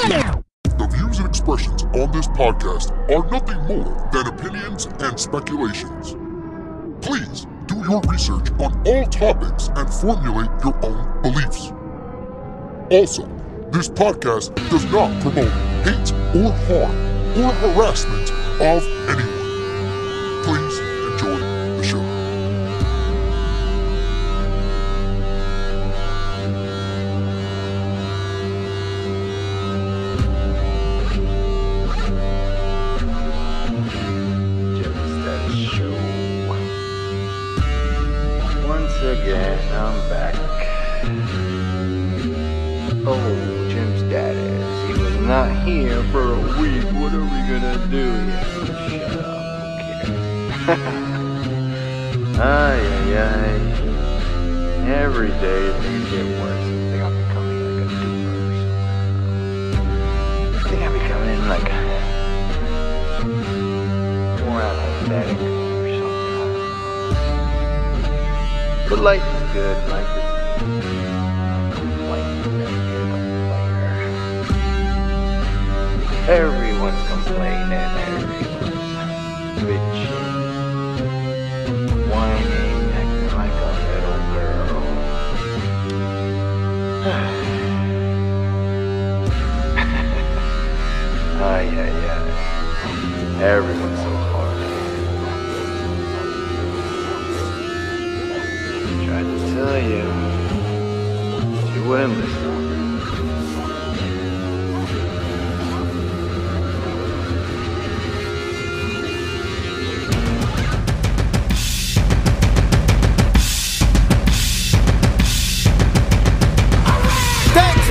The views and expressions on this podcast are nothing more than opinions and speculations. Please do your research on all topics and formulate your own beliefs. Also, this podcast does not promote hate or harm or harassment of anyone.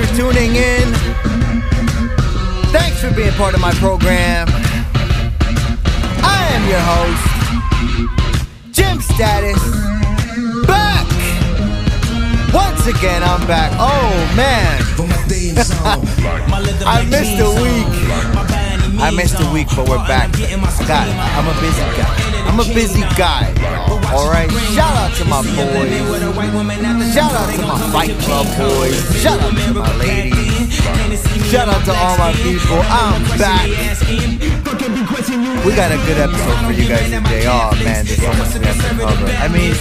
For tuning in. Thanks for being part of my program. I am your host, Gym Status. Back! Once again, I'm back. Oh man, I missed a week. I missed a week, but we're back. It. I'm a busy guy. I'm a busy guy. All right. Shout out to my boys. Shout out to my Fight Club boys. Shout out to my ladies. Shout out to all my people. I'm back. We got a good episode for you guys today. Oh man, there's so much we have to cover. I mean,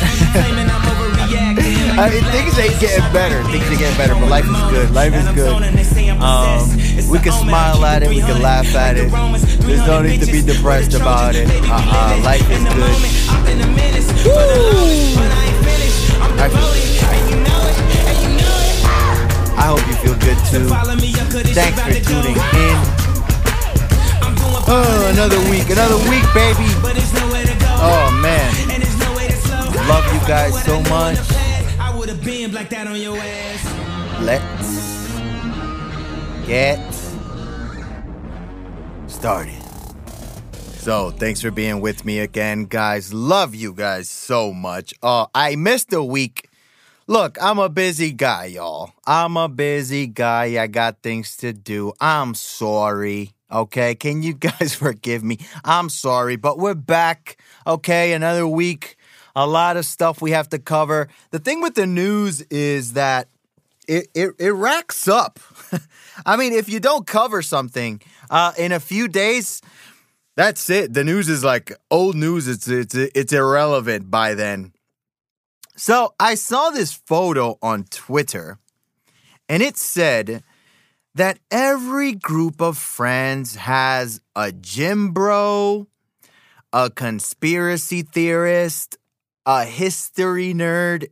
I mean things ain't getting better. Things are getting better, but life is good. Life is good. Um, we can smile at it. We can laugh at it. There's no need to be depressed about it. Uh-uh, life is good. I I hope you feel good too. Thanks for tuning in. Oh, another week, another week, baby. Oh man, love you guys so much. Let's get started. So, thanks for being with me again, guys. Love you guys so much. Uh, I missed a week. Look, I'm a busy guy, y'all. I'm a busy guy. I got things to do. I'm sorry. Okay, can you guys forgive me? I'm sorry, but we're back. Okay, another week. A lot of stuff we have to cover. The thing with the news is that it it, it racks up. I mean, if you don't cover something uh, in a few days, that's it. The news is like old news. It's it's it's irrelevant by then. So I saw this photo on Twitter, and it said that every group of friends has a gym bro, a conspiracy theorist, a history nerd,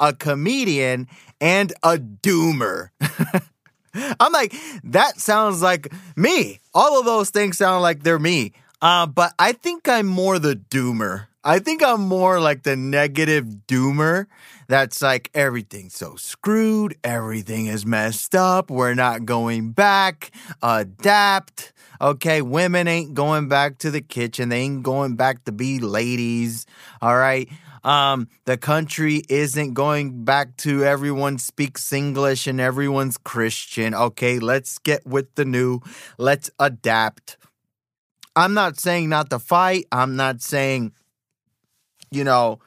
a comedian, and a doomer. I'm like, that sounds like me. All of those things sound like they're me. Uh, but I think I'm more the doomer. I think I'm more like the negative doomer that's like everything's so screwed, everything is messed up, we're not going back, adapt. Okay, women ain't going back to the kitchen, they ain't going back to be ladies. All right. Um, the country isn't going back to everyone speaks English and everyone's Christian. Okay, let's get with the new. Let's adapt. I'm not saying not to fight. I'm not saying, you know,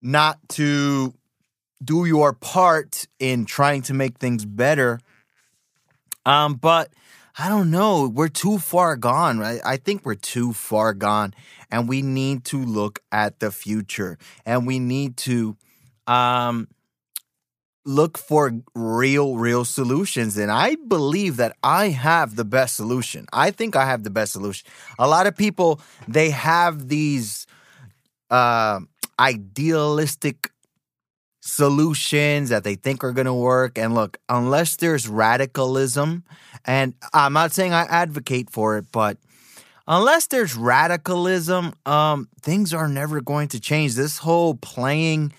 not to do your part in trying to make things better. Um, but I don't know. We're too far gone. Right? I think we're too far gone, and we need to look at the future, and we need to um, look for real, real solutions. And I believe that I have the best solution. I think I have the best solution. A lot of people they have these uh, idealistic solutions that they think are going to work. And look, unless there's radicalism, and I'm not saying I advocate for it, but unless there's radicalism, um, things are never going to change. This whole playing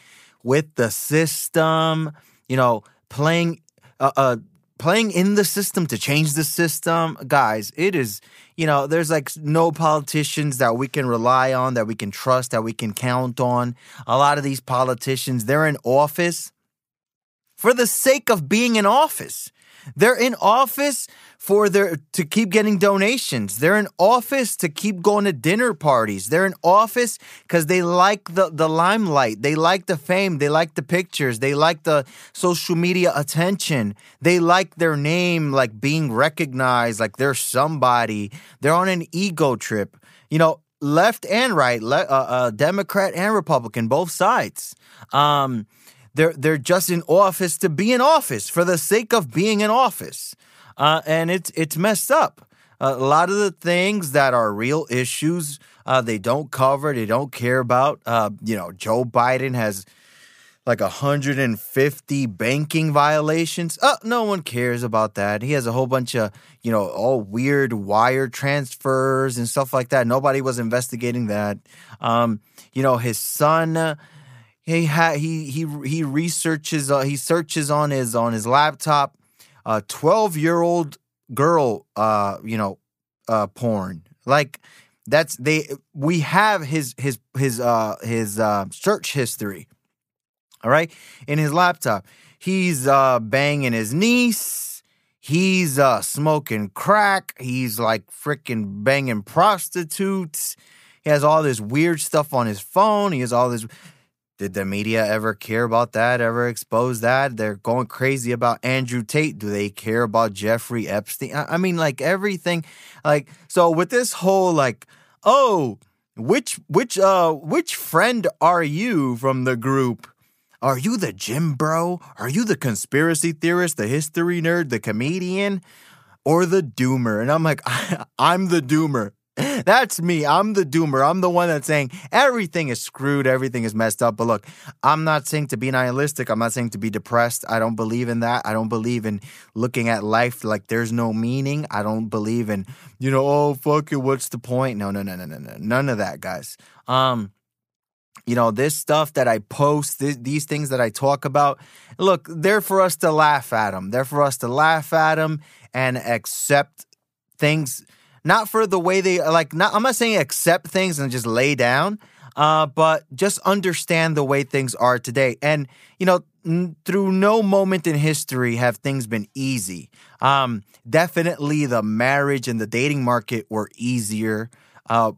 with the system, you know, playing, uh, uh playing in the system to change the system, guys, it is, you know, there's like no politicians that we can rely on, that we can trust, that we can count on. A lot of these politicians, they're in office for the sake of being in office. They're in office for their to keep getting donations. They're in office to keep going to dinner parties. They're in office because they like the, the limelight. They like the fame. They like the pictures. They like the social media attention. They like their name like being recognized, like they're somebody. They're on an ego trip. You know, left and right, le- uh, uh, Democrat and Republican, both sides. Um, they're they're just in office to be in office for the sake of being in office, uh, and it's it's messed up. Uh, a lot of the things that are real issues, uh, they don't cover, they don't care about. Uh, you know, Joe Biden has like 150 banking violations. Oh, no one cares about that. He has a whole bunch of, you know, all weird wire transfers and stuff like that. Nobody was investigating that. Um, you know, his son he ha- he he he researches uh, he searches on his on his laptop a 12 year old girl uh you know uh porn. Like that's they we have his his his uh his uh search history all right in his laptop. He's uh banging his niece. He's uh smoking crack. He's like freaking banging prostitutes. He has all this weird stuff on his phone. He has all this did the media ever care about that? Ever expose that? They're going crazy about Andrew Tate. Do they care about Jeffrey Epstein? I mean, like everything. Like so, with this whole like, oh, which which uh which friend are you from the group? Are you the gym bro? Are you the conspiracy theorist, the history nerd, the comedian, or the doomer? And I'm like, I'm the doomer. That's me. I'm the doomer. I'm the one that's saying everything is screwed, everything is messed up. But look, I'm not saying to be nihilistic. I'm not saying to be depressed. I don't believe in that. I don't believe in looking at life like there's no meaning. I don't believe in, you know, oh fuck it, what's the point? No, no, no, no, no, no. None of that, guys. Um, you know, this stuff that I post, this, these things that I talk about, look, they're for us to laugh at them. They're for us to laugh at them and accept things not for the way they like. Not I'm not saying accept things and just lay down, uh, but just understand the way things are today. And you know, n- through no moment in history have things been easy. Um, definitely, the marriage and the dating market were easier. Uh,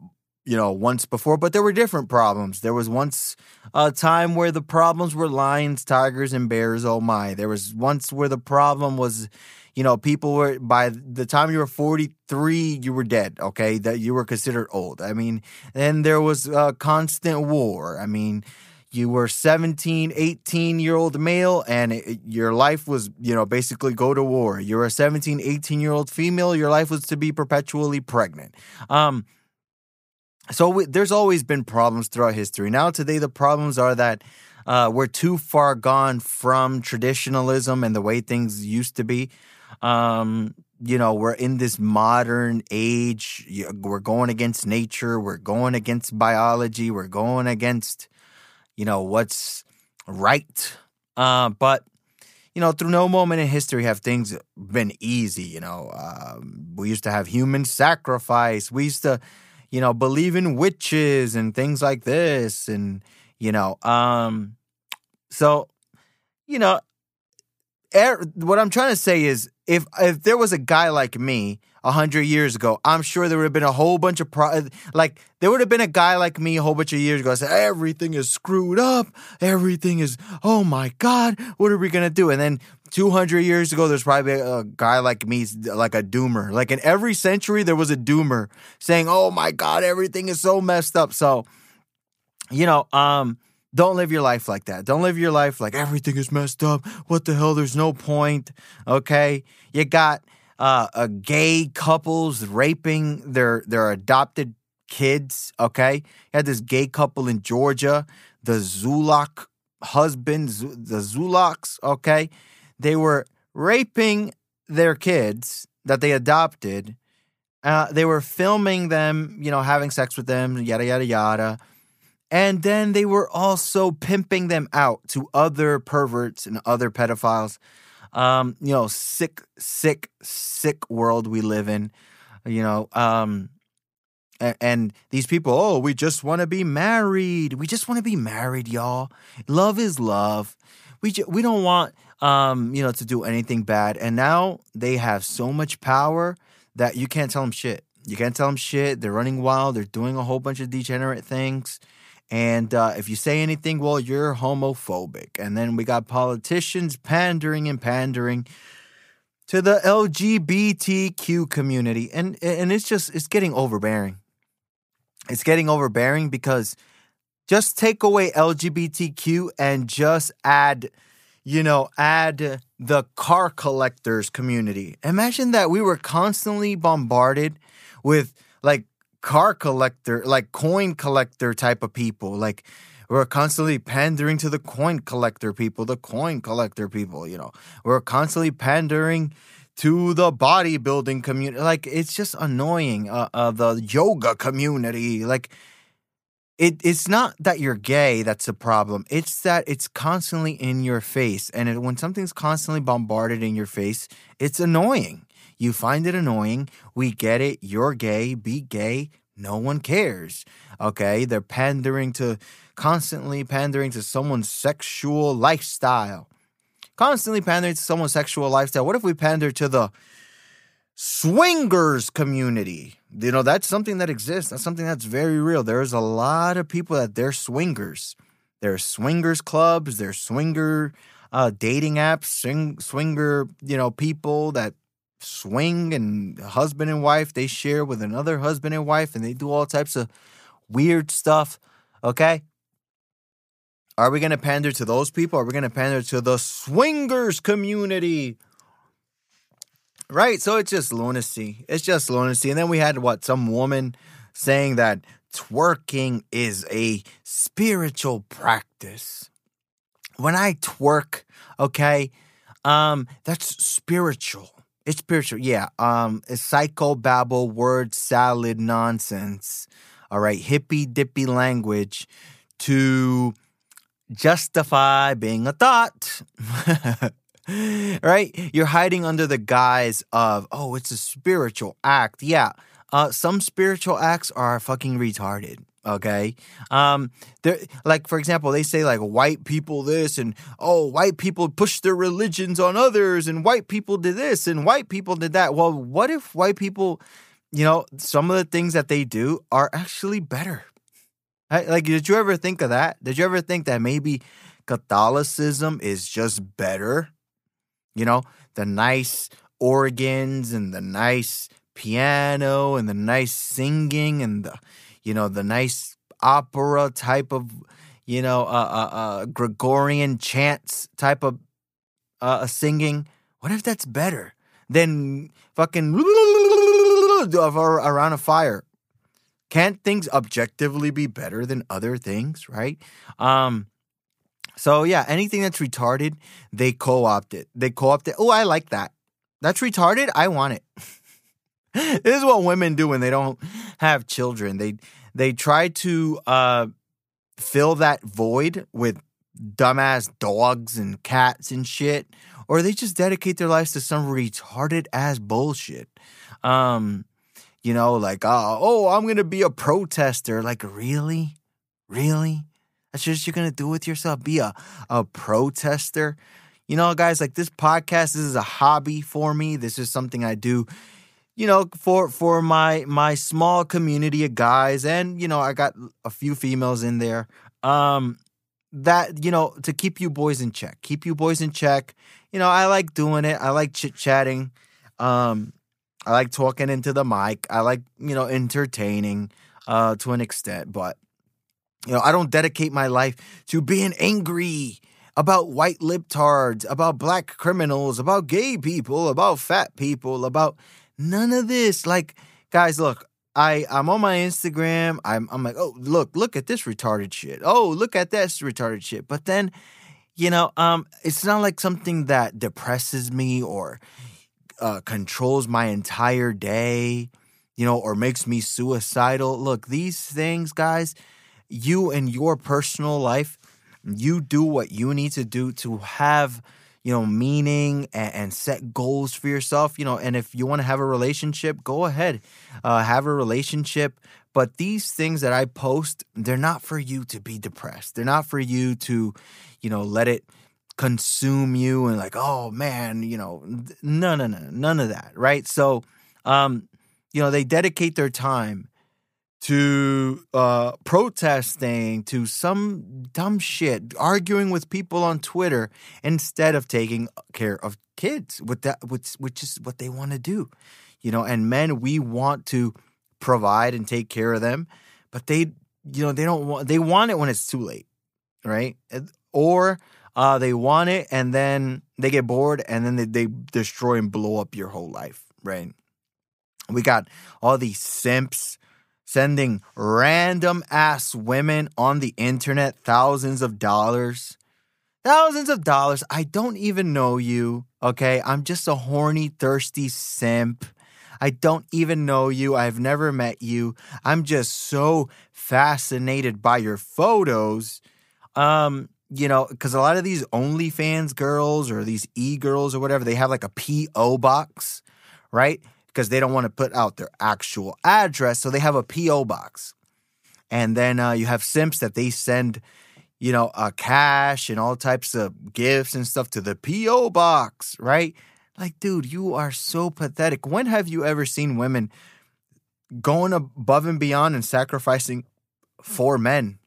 you know, once before, but there were different problems. There was once a time where the problems were lions, tigers, and bears. Oh my! There was once where the problem was you know, people were by the time you were 43, you were dead, okay? That you were considered old. I mean, then there was a constant war. I mean, you were 17, 18 year old male and it, your life was, you know, basically go to war. You're a 17, 18 year old female, your life was to be perpetually pregnant. Um, so we, there's always been problems throughout history. Now, today, the problems are that uh, we're too far gone from traditionalism and the way things used to be. Um, you know, we're in this modern age. We're going against nature. We're going against biology. We're going against, you know, what's right. Uh, but, you know, through no moment in history have things been easy. You know, um, we used to have human sacrifice. We used to, you know, believe in witches and things like this. And, you know, um, so, you know, er, what I'm trying to say is if if there was a guy like me a hundred years ago, I'm sure there would have been a whole bunch of pro- like there would have been a guy like me a whole bunch of years ago. I said everything is screwed up, everything is oh my god, what are we gonna do? And then 200 years ago, there's probably a guy like me, like a doomer. Like in every century, there was a doomer saying, "Oh my God, everything is so messed up." So, you know, um, don't live your life like that. Don't live your life like everything is messed up. What the hell? There's no point. Okay, you got uh, a gay couples raping their their adopted kids. Okay, you had this gay couple in Georgia, the Zulock husbands, the Zulocks. Okay they were raping their kids that they adopted. Uh, they were filming them, you know, having sex with them, yada, yada, yada. And then they were also pimping them out to other perverts and other pedophiles. Um, you know, sick, sick, sick world we live in. You know, um, and, these people, oh, we just want to be married. We just want to be married, y'all. Love is love. We ju- we don't want um, you know, to do anything bad. And now they have so much power that you can't tell them shit. You can't tell them shit. They're running wild. They're doing a whole bunch of degenerate things. And uh, if you say anything, well, you're homophobic. And then we got politicians pandering and pandering to the LGBTQ community. And and it's just it's getting overbearing. It's getting overbearing because just take away LGBTQ and just add you know, add the car collectors community. Imagine that we were constantly bombarded with like car collector, like coin collector type of people. Like we're constantly pandering to the coin collector people, the coin collector people, you know. We're constantly pandering to the bodybuilding community. Like it's just annoying. Uh, uh the yoga community. Like it, it's not that you're gay that's the problem. It's that it's constantly in your face. And it, when something's constantly bombarded in your face, it's annoying. You find it annoying. We get it. You're gay. Be gay. No one cares. Okay. They're pandering to, constantly pandering to someone's sexual lifestyle. Constantly pandering to someone's sexual lifestyle. What if we pander to the swingers community? you know that's something that exists that's something that's very real there's a lot of people that they're swingers there's swingers clubs there's swinger uh, dating apps swing, swinger you know people that swing and husband and wife they share with another husband and wife and they do all types of weird stuff okay are we going to pander to those people are we going to pander to the swingers community Right. So it's just lunacy. It's just lunacy. And then we had what? Some woman saying that twerking is a spiritual practice. When I twerk, okay, um, that's spiritual. It's spiritual. Yeah. Um, it's psychobabble, word salad nonsense. All right. Hippy dippy language to justify being a thought. right? You're hiding under the guise of, oh, it's a spiritual act. Yeah. Uh, some spiritual acts are fucking retarded. Okay. Um, there, like, for example, they say like white people this and oh, white people push their religions on others and white people did this and white people did that. Well, what if white people, you know, some of the things that they do are actually better? Like, did you ever think of that? Did you ever think that maybe Catholicism is just better you know, the nice organs and the nice piano and the nice singing and the, you know, the nice opera type of, you know, uh, uh, uh Gregorian chants type of uh, singing. What if that's better than fucking around a fire? Can't things objectively be better than other things, right? Um, so yeah, anything that's retarded, they co-opt it. They co-opt it. Oh, I like that. That's retarded. I want it. this is what women do when they don't have children. They they try to uh, fill that void with dumbass dogs and cats and shit, or they just dedicate their lives to some retarded ass bullshit. Um, you know, like uh, oh, I'm gonna be a protester. Like really, really that's just you're gonna do with yourself. Be a a protester. You know, guys, like this podcast, this is a hobby for me. This is something I do, you know, for for my my small community of guys, and you know, I got a few females in there. Um, that you know, to keep you boys in check, keep you boys in check. you know, I like doing it. I like chit chatting. Um, I like talking into the mic. I like, you know, entertaining uh, to an extent, but you know, I don't dedicate my life to being angry about white libtards, about black criminals, about gay people, about fat people, about none of this. Like, guys, look, I I'm on my Instagram. I'm I'm like, oh look, look at this retarded shit. Oh, look at this retarded shit. But then, you know, um, it's not like something that depresses me or uh, controls my entire day, you know, or makes me suicidal. Look, these things, guys, you and your personal life, you do what you need to do to have you know meaning and, and set goals for yourself you know and if you want to have a relationship go ahead uh, have a relationship. But these things that i post they're not for you to be depressed. They're not for you to you know let it consume you and like oh man you know no no no none of that right? So um you know they dedicate their time to uh, protesting to some dumb shit, arguing with people on Twitter instead of taking care of kids, with that, which, which is what they want to do, you know. And men, we want to provide and take care of them, but they, you know, they don't want. They want it when it's too late, right? Or uh, they want it and then they get bored and then they, they destroy and blow up your whole life, right? We got all these simps sending random ass women on the internet thousands of dollars. Thousands of dollars. I don't even know you, okay? I'm just a horny, thirsty simp. I don't even know you. I've never met you. I'm just so fascinated by your photos. Um, you know, because a lot of these OnlyFans girls or these e girls or whatever, they have like a P.O. box, right? Because they don't want to put out their actual address. So they have a P.O. box. And then uh, you have simps that they send, you know, uh, cash and all types of gifts and stuff to the P.O. box, right? Like, dude, you are so pathetic. When have you ever seen women going above and beyond and sacrificing for men?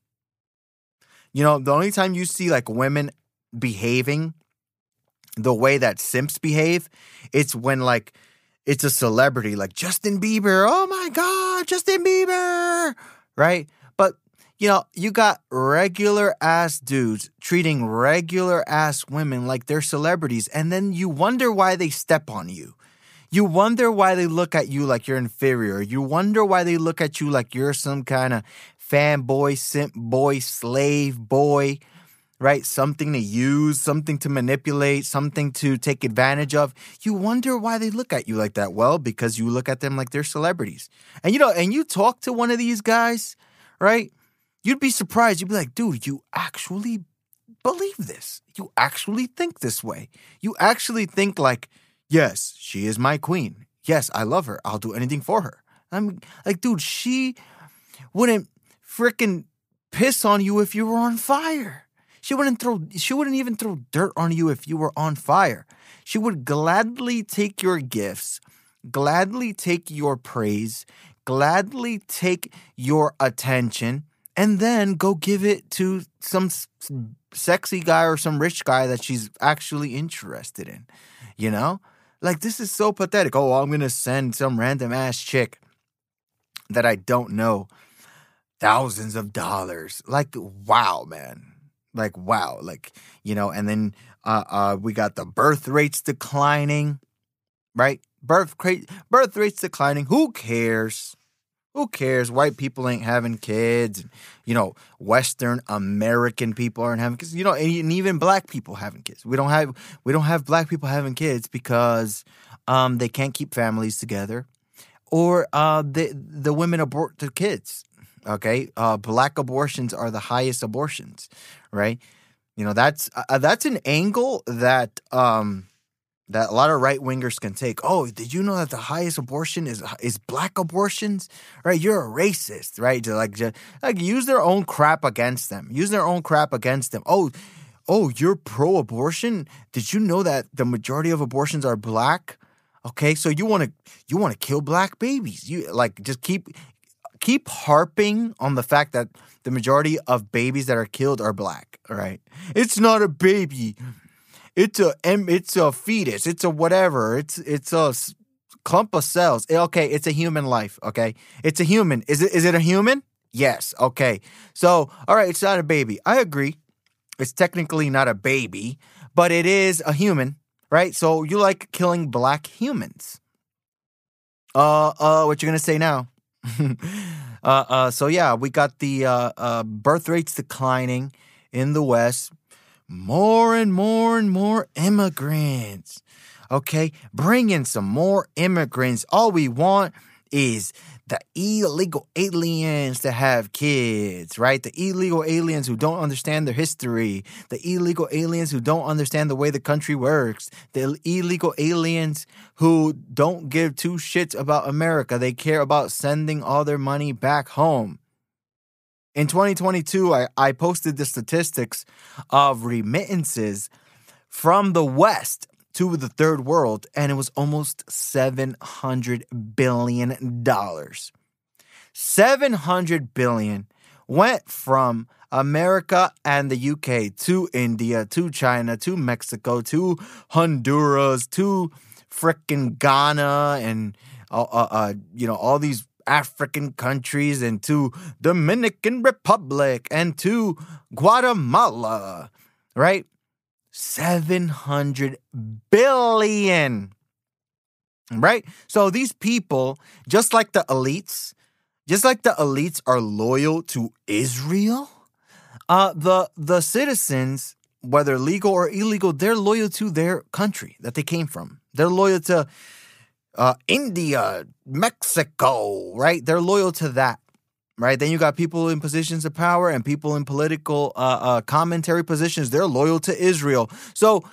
You know, the only time you see like women behaving the way that simps behave, it's when like it's a celebrity like Justin Bieber. Oh my God, Justin Bieber. Right? But, you know, you got regular ass dudes treating regular ass women like they're celebrities. And then you wonder why they step on you. You wonder why they look at you like you're inferior. You wonder why they look at you like you're some kind of fanboy, simp boy, slave boy right? Something to use, something to manipulate, something to take advantage of. You wonder why they look at you like that. Well, because you look at them like they're celebrities. And you know, and you talk to one of these guys, right? You'd be surprised. You'd be like, dude, you actually believe this. You actually think this way. You actually think like, yes, she is my queen. Yes, I love her. I'll do anything for her. I'm like, dude, she wouldn't freaking piss on you if you were on fire. She wouldn't throw she wouldn't even throw dirt on you if you were on fire. She would gladly take your gifts, gladly take your praise, gladly take your attention and then go give it to some sexy guy or some rich guy that she's actually interested in. You know? Like this is so pathetic. Oh, I'm going to send some random ass chick that I don't know thousands of dollars. Like wow, man like wow like you know and then uh, uh we got the birth rates declining right? Birth rate birth rates declining. Who cares? Who cares? White people ain't having kids you know western american people aren't having kids you know and even black people having kids. We don't have we don't have black people having kids because um they can't keep families together or uh the the women abort the kids Okay, uh, black abortions are the highest abortions, right? You know that's uh, uh, that's an angle that um, that a lot of right wingers can take. Oh, did you know that the highest abortion is is black abortions? Right, you're a racist, right? To like just, like use their own crap against them. Use their own crap against them. Oh, oh, you're pro-abortion. Did you know that the majority of abortions are black? Okay, so you want to you want to kill black babies. You like just keep keep harping on the fact that the majority of babies that are killed are black, right? It's not a baby. it's a it's a fetus, it's a whatever, it's it's a clump of cells. Eh, Okay, it's a human life. Okay, it's a human. Is it is it a human? Yes. Okay. So all right, it's not a baby. I agree. It's technically not a baby, but it is a human, right? So you like killing black humans. Uh, uh, what you gonna say now? uh, uh, so yeah, we got the uh, uh, birth rates declining in the West. More and more and more immigrants. Okay, bring in some more immigrants. All we want is the illegal aliens to have kids, right? The illegal aliens who don't understand their history, the illegal aliens who don't understand the way the country works, the illegal aliens who don't give two shits about America. They care about sending all their money back home. In 2022, I, I posted the statistics of remittances from the West to the third world, and it was almost $700 billion. 700 billion went from America and the UK to India, to China, to Mexico, to Honduras, to frickin' Ghana, and uh, uh, uh, you know all these African countries, and to Dominican Republic, and to Guatemala, right? 700 billion. Right? So these people, just like the elites, just like the elites are loyal to Israel, uh, the the citizens, whether legal or illegal, they're loyal to their country that they came from. They're loyal to uh, India, Mexico, right? They're loyal to that, right? Then you got people in positions of power and people in political uh, uh, commentary positions. They're loyal to Israel. So,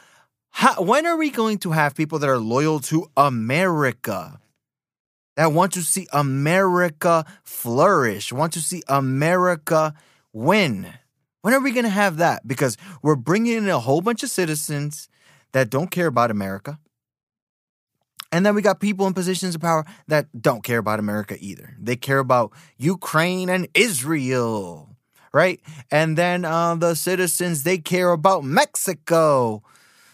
how, when are we going to have people that are loyal to America? That want to see America flourish, want to see America win. When are we going to have that? Because we're bringing in a whole bunch of citizens that don't care about America. And then we got people in positions of power that don't care about America either. They care about Ukraine and Israel, right? And then uh, the citizens, they care about Mexico.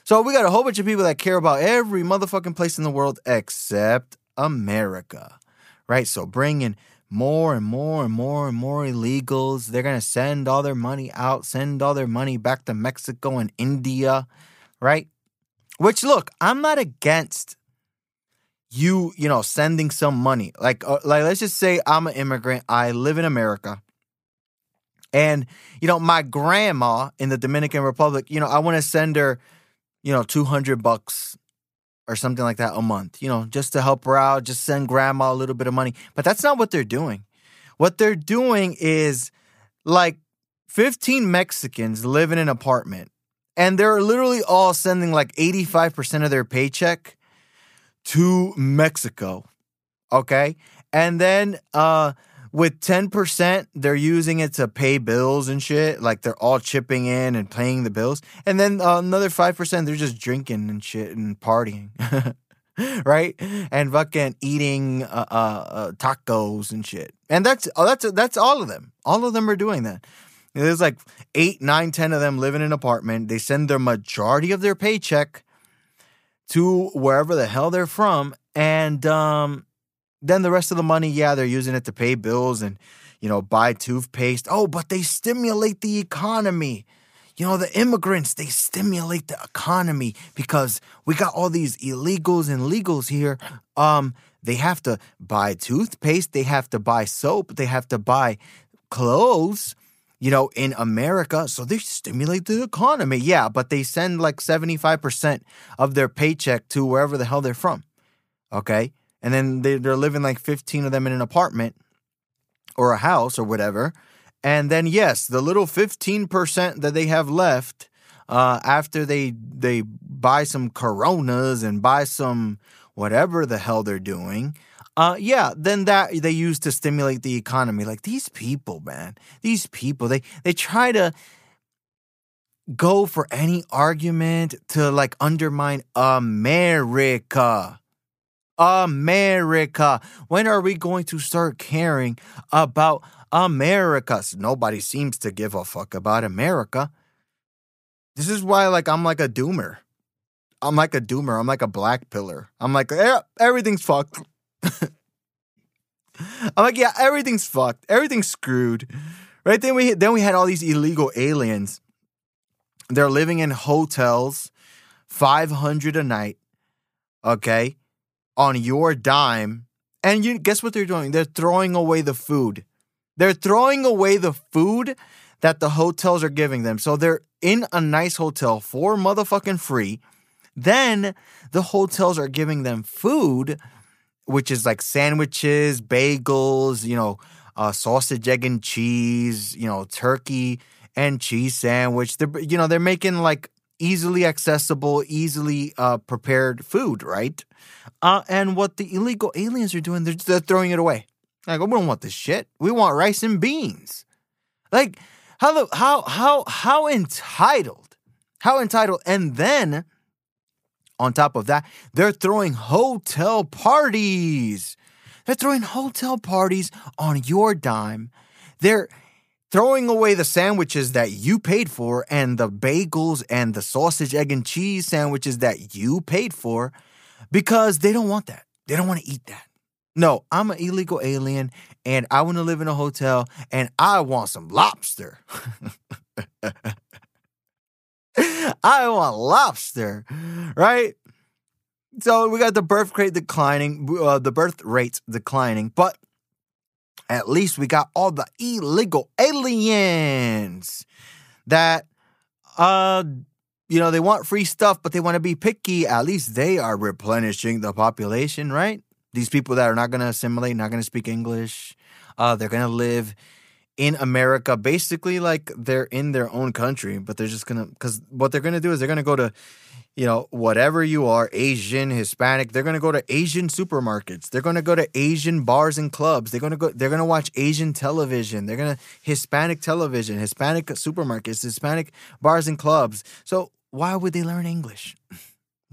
So we got a whole bunch of people that care about every motherfucking place in the world except America, right? So bring in more and more and more and more illegals. They're going to send all their money out, send all their money back to Mexico and India, right? Which, look, I'm not against you, you know, sending some money. Like, uh, like let's just say I'm an immigrant. I live in America. And, you know, my grandma in the Dominican Republic, you know, I want to send her, you know, 200 bucks or something like that a month, you know, just to help her out, just send grandma a little bit of money. But that's not what they're doing. What they're doing is like 15 Mexicans live in an apartment and they're literally all sending like 85% of their paycheck to Mexico. Okay? And then uh with 10%, they're using it to pay bills and shit. Like they're all chipping in and paying the bills. And then uh, another 5%, they're just drinking and shit and partying. right? And fucking eating uh, uh, uh, tacos and shit. And that's oh, that's that's all of them. All of them are doing that. There's like eight, nine, ten of them live in an apartment. They send their majority of their paycheck to wherever the hell they're from, and um, then the rest of the money, yeah, they're using it to pay bills and you know buy toothpaste. Oh, but they stimulate the economy. You know, the immigrants, they stimulate the economy because we got all these illegals and legals here. Um, they have to buy toothpaste, they have to buy soap, they have to buy clothes, you know, in America. So they stimulate the economy. Yeah, but they send like 75% of their paycheck to wherever the hell they're from. Okay. And then they, they're living like 15 of them in an apartment or a house or whatever. And then, yes, the little 15% that they have left uh, after they they buy some Coronas and buy some whatever the hell they're doing, uh, yeah, then that they use to stimulate the economy. Like these people, man, these people, they they try to go for any argument to like undermine America. America. When are we going to start caring about America? Nobody seems to give a fuck about America. This is why, like, I'm like a doomer. I'm like a doomer. I'm like a black pillar. I'm like, everything's fucked. I'm like, yeah, everything's fucked. Everything's screwed. Right then we then we had all these illegal aliens. They're living in hotels, 500 a night, okay, on your dime. And you guess what they're doing? They're throwing away the food. They're throwing away the food that the hotels are giving them. So they're in a nice hotel for motherfucking free. Then the hotels are giving them food, which is like sandwiches, bagels, you know, uh, sausage, egg, and cheese, you know, turkey and cheese sandwich. They're, you know, they're making like easily accessible, easily uh, prepared food, right? Uh, and what the illegal aliens are doing, they're, they're throwing it away. Like, we don't want this shit. We want rice and beans. Like, how how how how entitled? How entitled? And then on top of that, they're throwing hotel parties. They're throwing hotel parties on your dime. They're throwing away the sandwiches that you paid for and the bagels and the sausage, egg, and cheese sandwiches that you paid for because they don't want that. They don't want to eat that. No, I'm an illegal alien and I want to live in a hotel and I want some lobster. I want lobster, right? So we got the birth rate declining, uh, the birth rates declining, but at least we got all the illegal aliens that, uh, you know, they want free stuff, but they want to be picky. At least they are replenishing the population, right? These people that are not going to assimilate, not going to speak English, uh, they're going to live in America basically like they're in their own country, but they're just to, because what they're to do is they're to go to, you know, whatever you are, Asian, Hispanic, they're to go to Asian supermarkets. They're to go to Asian bars and clubs. They're to go they're to watch Asian television. They're to Hispanic television, Hispanic supermarkets, Hispanic bars and clubs. So, why would they learn English?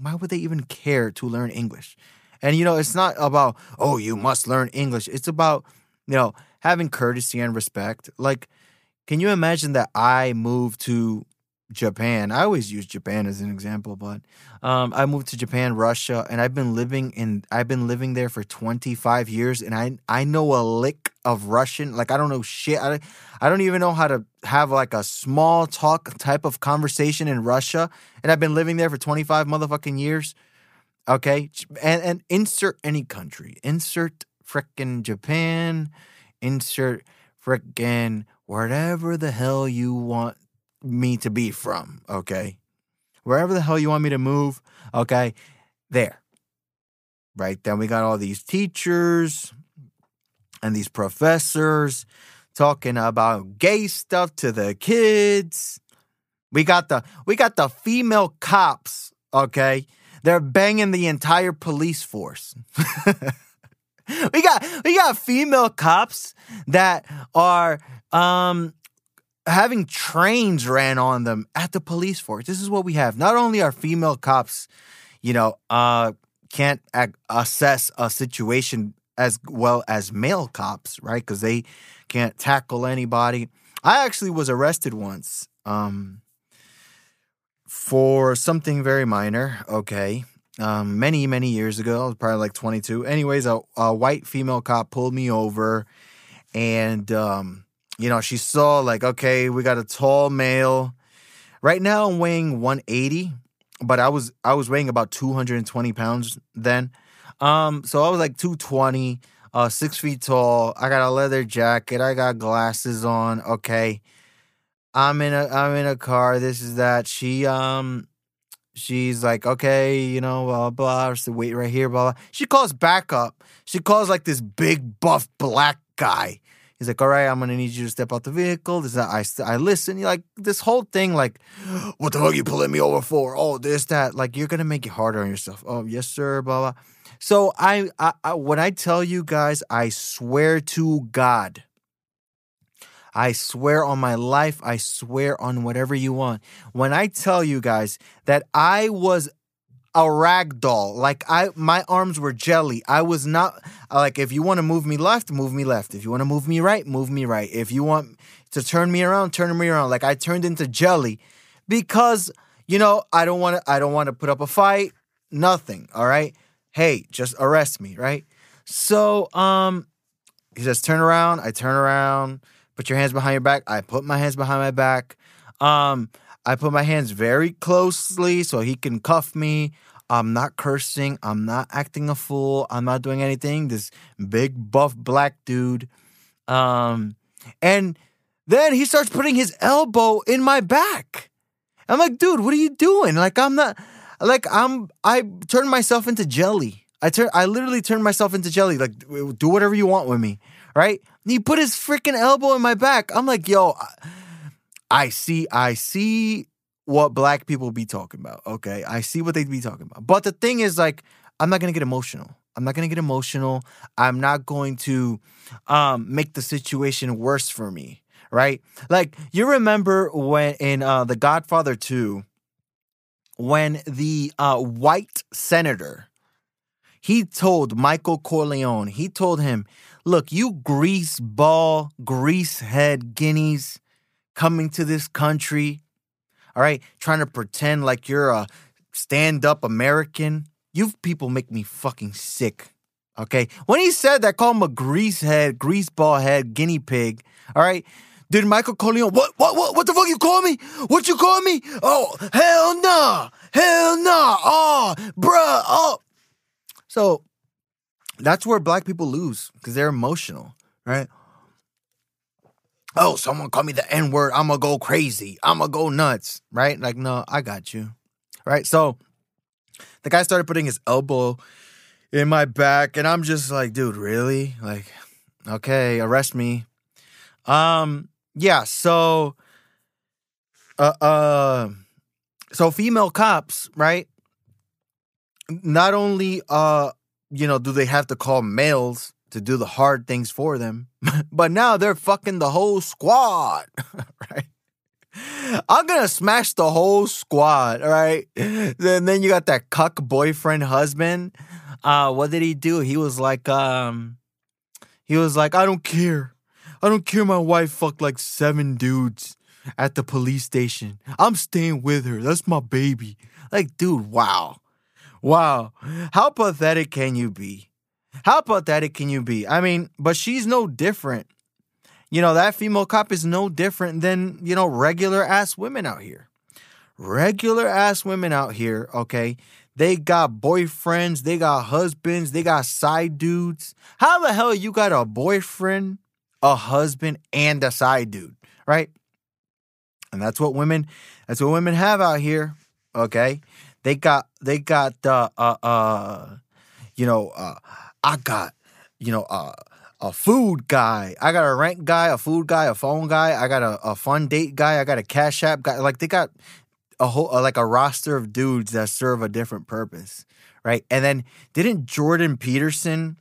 Why would they even care to learn English? And you know, it's not about, oh, you must learn English. It's about, you know, having courtesy and respect. Like, can you imagine that I moved to Japan? I always use Japan as an example, but um, I moved to Japan, Russia, and I've been living in I've been living there for 25 years, and I I know a lick of Russian. Like I don't know shit. I, I don't even know how to have like a small talk type of conversation in Russia, and I've been living there for 25 motherfucking years. Okay, and and insert any country, insert frickin' Japan, insert frickin' wherever the hell you want me to be from. Okay, wherever the hell you want me to move. Okay, there. Right then, we got all these teachers and these professors talking about gay stuff to the kids. We got the we got the female cops. Okay they're banging the entire police force. we got we got female cops that are um having trains ran on them at the police force. This is what we have. Not only are female cops, you know, uh can't ac- assess a situation as well as male cops, right? Cuz they can't tackle anybody. I actually was arrested once. Um for something very minor, okay. Um, many, many years ago, I was probably like 22. Anyways, a, a white female cop pulled me over and, um, you know, she saw like, okay, we got a tall male. Right now I'm weighing 180, but I was, I was weighing about 220 pounds then. Um, so I was like 220, uh, six feet tall. I got a leather jacket. I got glasses on. Okay. I'm in a I'm in a car. This is that. She um she's like, okay, you know, blah blah. blah. wait right here, blah blah. She calls back up. She calls like this big buff black guy. He's like, all right, I'm gonna need you to step out the vehicle. This I I listen. You're like this whole thing, like, what the fuck are you pulling me over for? Oh, this that. Like you're gonna make it harder on yourself. Oh yes, sir. Blah blah. So I, I, I when I tell you guys, I swear to God I swear on my life, I swear on whatever you want. When I tell you guys that I was a rag doll, like I my arms were jelly. I was not like if you want to move me left, move me left. If you want to move me right, move me right. If you want to turn me around, turn me around. Like I turned into jelly because you know, I don't want to I don't want to put up a fight, nothing, all right? Hey, just arrest me, right? So, um he says turn around, I turn around, put your hands behind your back. I put my hands behind my back. Um I put my hands very closely so he can cuff me. I'm not cursing. I'm not acting a fool. I'm not doing anything. This big buff black dude. Um, and then he starts putting his elbow in my back. I'm like, dude, what are you doing? Like, I'm not like I'm I turned myself into jelly. I turn I literally turned myself into jelly. Like, do whatever you want with me. Right? He put his freaking elbow in my back. I'm like, yo, I see, I see what black people be talking about. Okay. I see what they be talking about. But the thing is, like, I'm not gonna get emotional. I'm not gonna get emotional. I'm not going to um, make the situation worse for me. Right? Like, you remember when in uh, The Godfather 2, when the uh, white senator he told Michael Corleone, he told him, look, you grease ball, grease head guineas coming to this country, all right, trying to pretend like you're a stand up American. You people make me fucking sick. Okay. When he said that, call him a grease head, grease ball head, guinea pig. All right. Did Michael Corleone, what, what, what, what the fuck you call me? What you call me? Oh, hell nah. Hell nah. Oh, bruh. Oh. So that's where black people lose because they're emotional, right? Oh, someone call me the N word. I'm to go crazy. I'm to go nuts, right? Like, no, I got you, right? So the guy started putting his elbow in my back, and I'm just like, dude, really? Like, okay, arrest me. Um, yeah, so uh uh so female cops, right? Not only uh, you know, do they have to call males to do the hard things for them, but now they're fucking the whole squad, right? I'm gonna smash the whole squad, all right? Then then you got that cuck boyfriend husband. Uh, what did he do? He was like, um, he was like, I don't care. I don't care my wife fucked like seven dudes at the police station. I'm staying with her. That's my baby. Like, dude, wow. Wow. How pathetic can you be? How pathetic can you be? I mean, but she's no different. You know, that female cop is no different than, you know, regular ass women out here. Regular ass women out here, okay? They got boyfriends, they got husbands, they got side dudes. How the hell you got a boyfriend, a husband, and a side dude, right? And that's what women that's what women have out here, okay? They got they got uh uh, uh you know, uh I got, you know, uh a food guy. I got a rent guy, a food guy, a phone guy. I got a, a fun date guy. I got a cash app guy. Like they got a whole uh, like a roster of dudes that serve a different purpose, right? And then didn't Jordan Peterson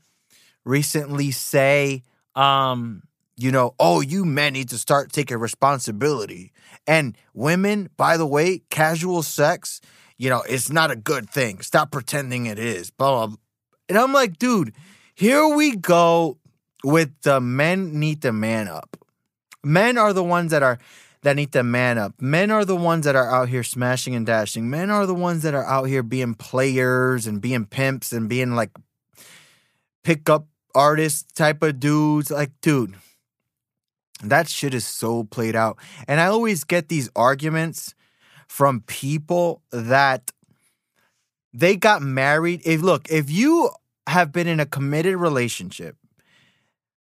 recently say, um, you know, oh, you men need to start taking responsibility. And women, by the way, casual sex, you know, it's not a good thing. Stop pretending it is. Blah, blah. And I'm like, dude, here we go with the men need to man up. Men are the ones that are that need to man up. Men are the ones that are out here smashing and dashing. Men are the ones that are out here being players and being pimps and being like pickup artist type of dudes. Like, dude, that shit is so played out. And I always get these arguments from people that they got married. If look, if you have been in a committed relationship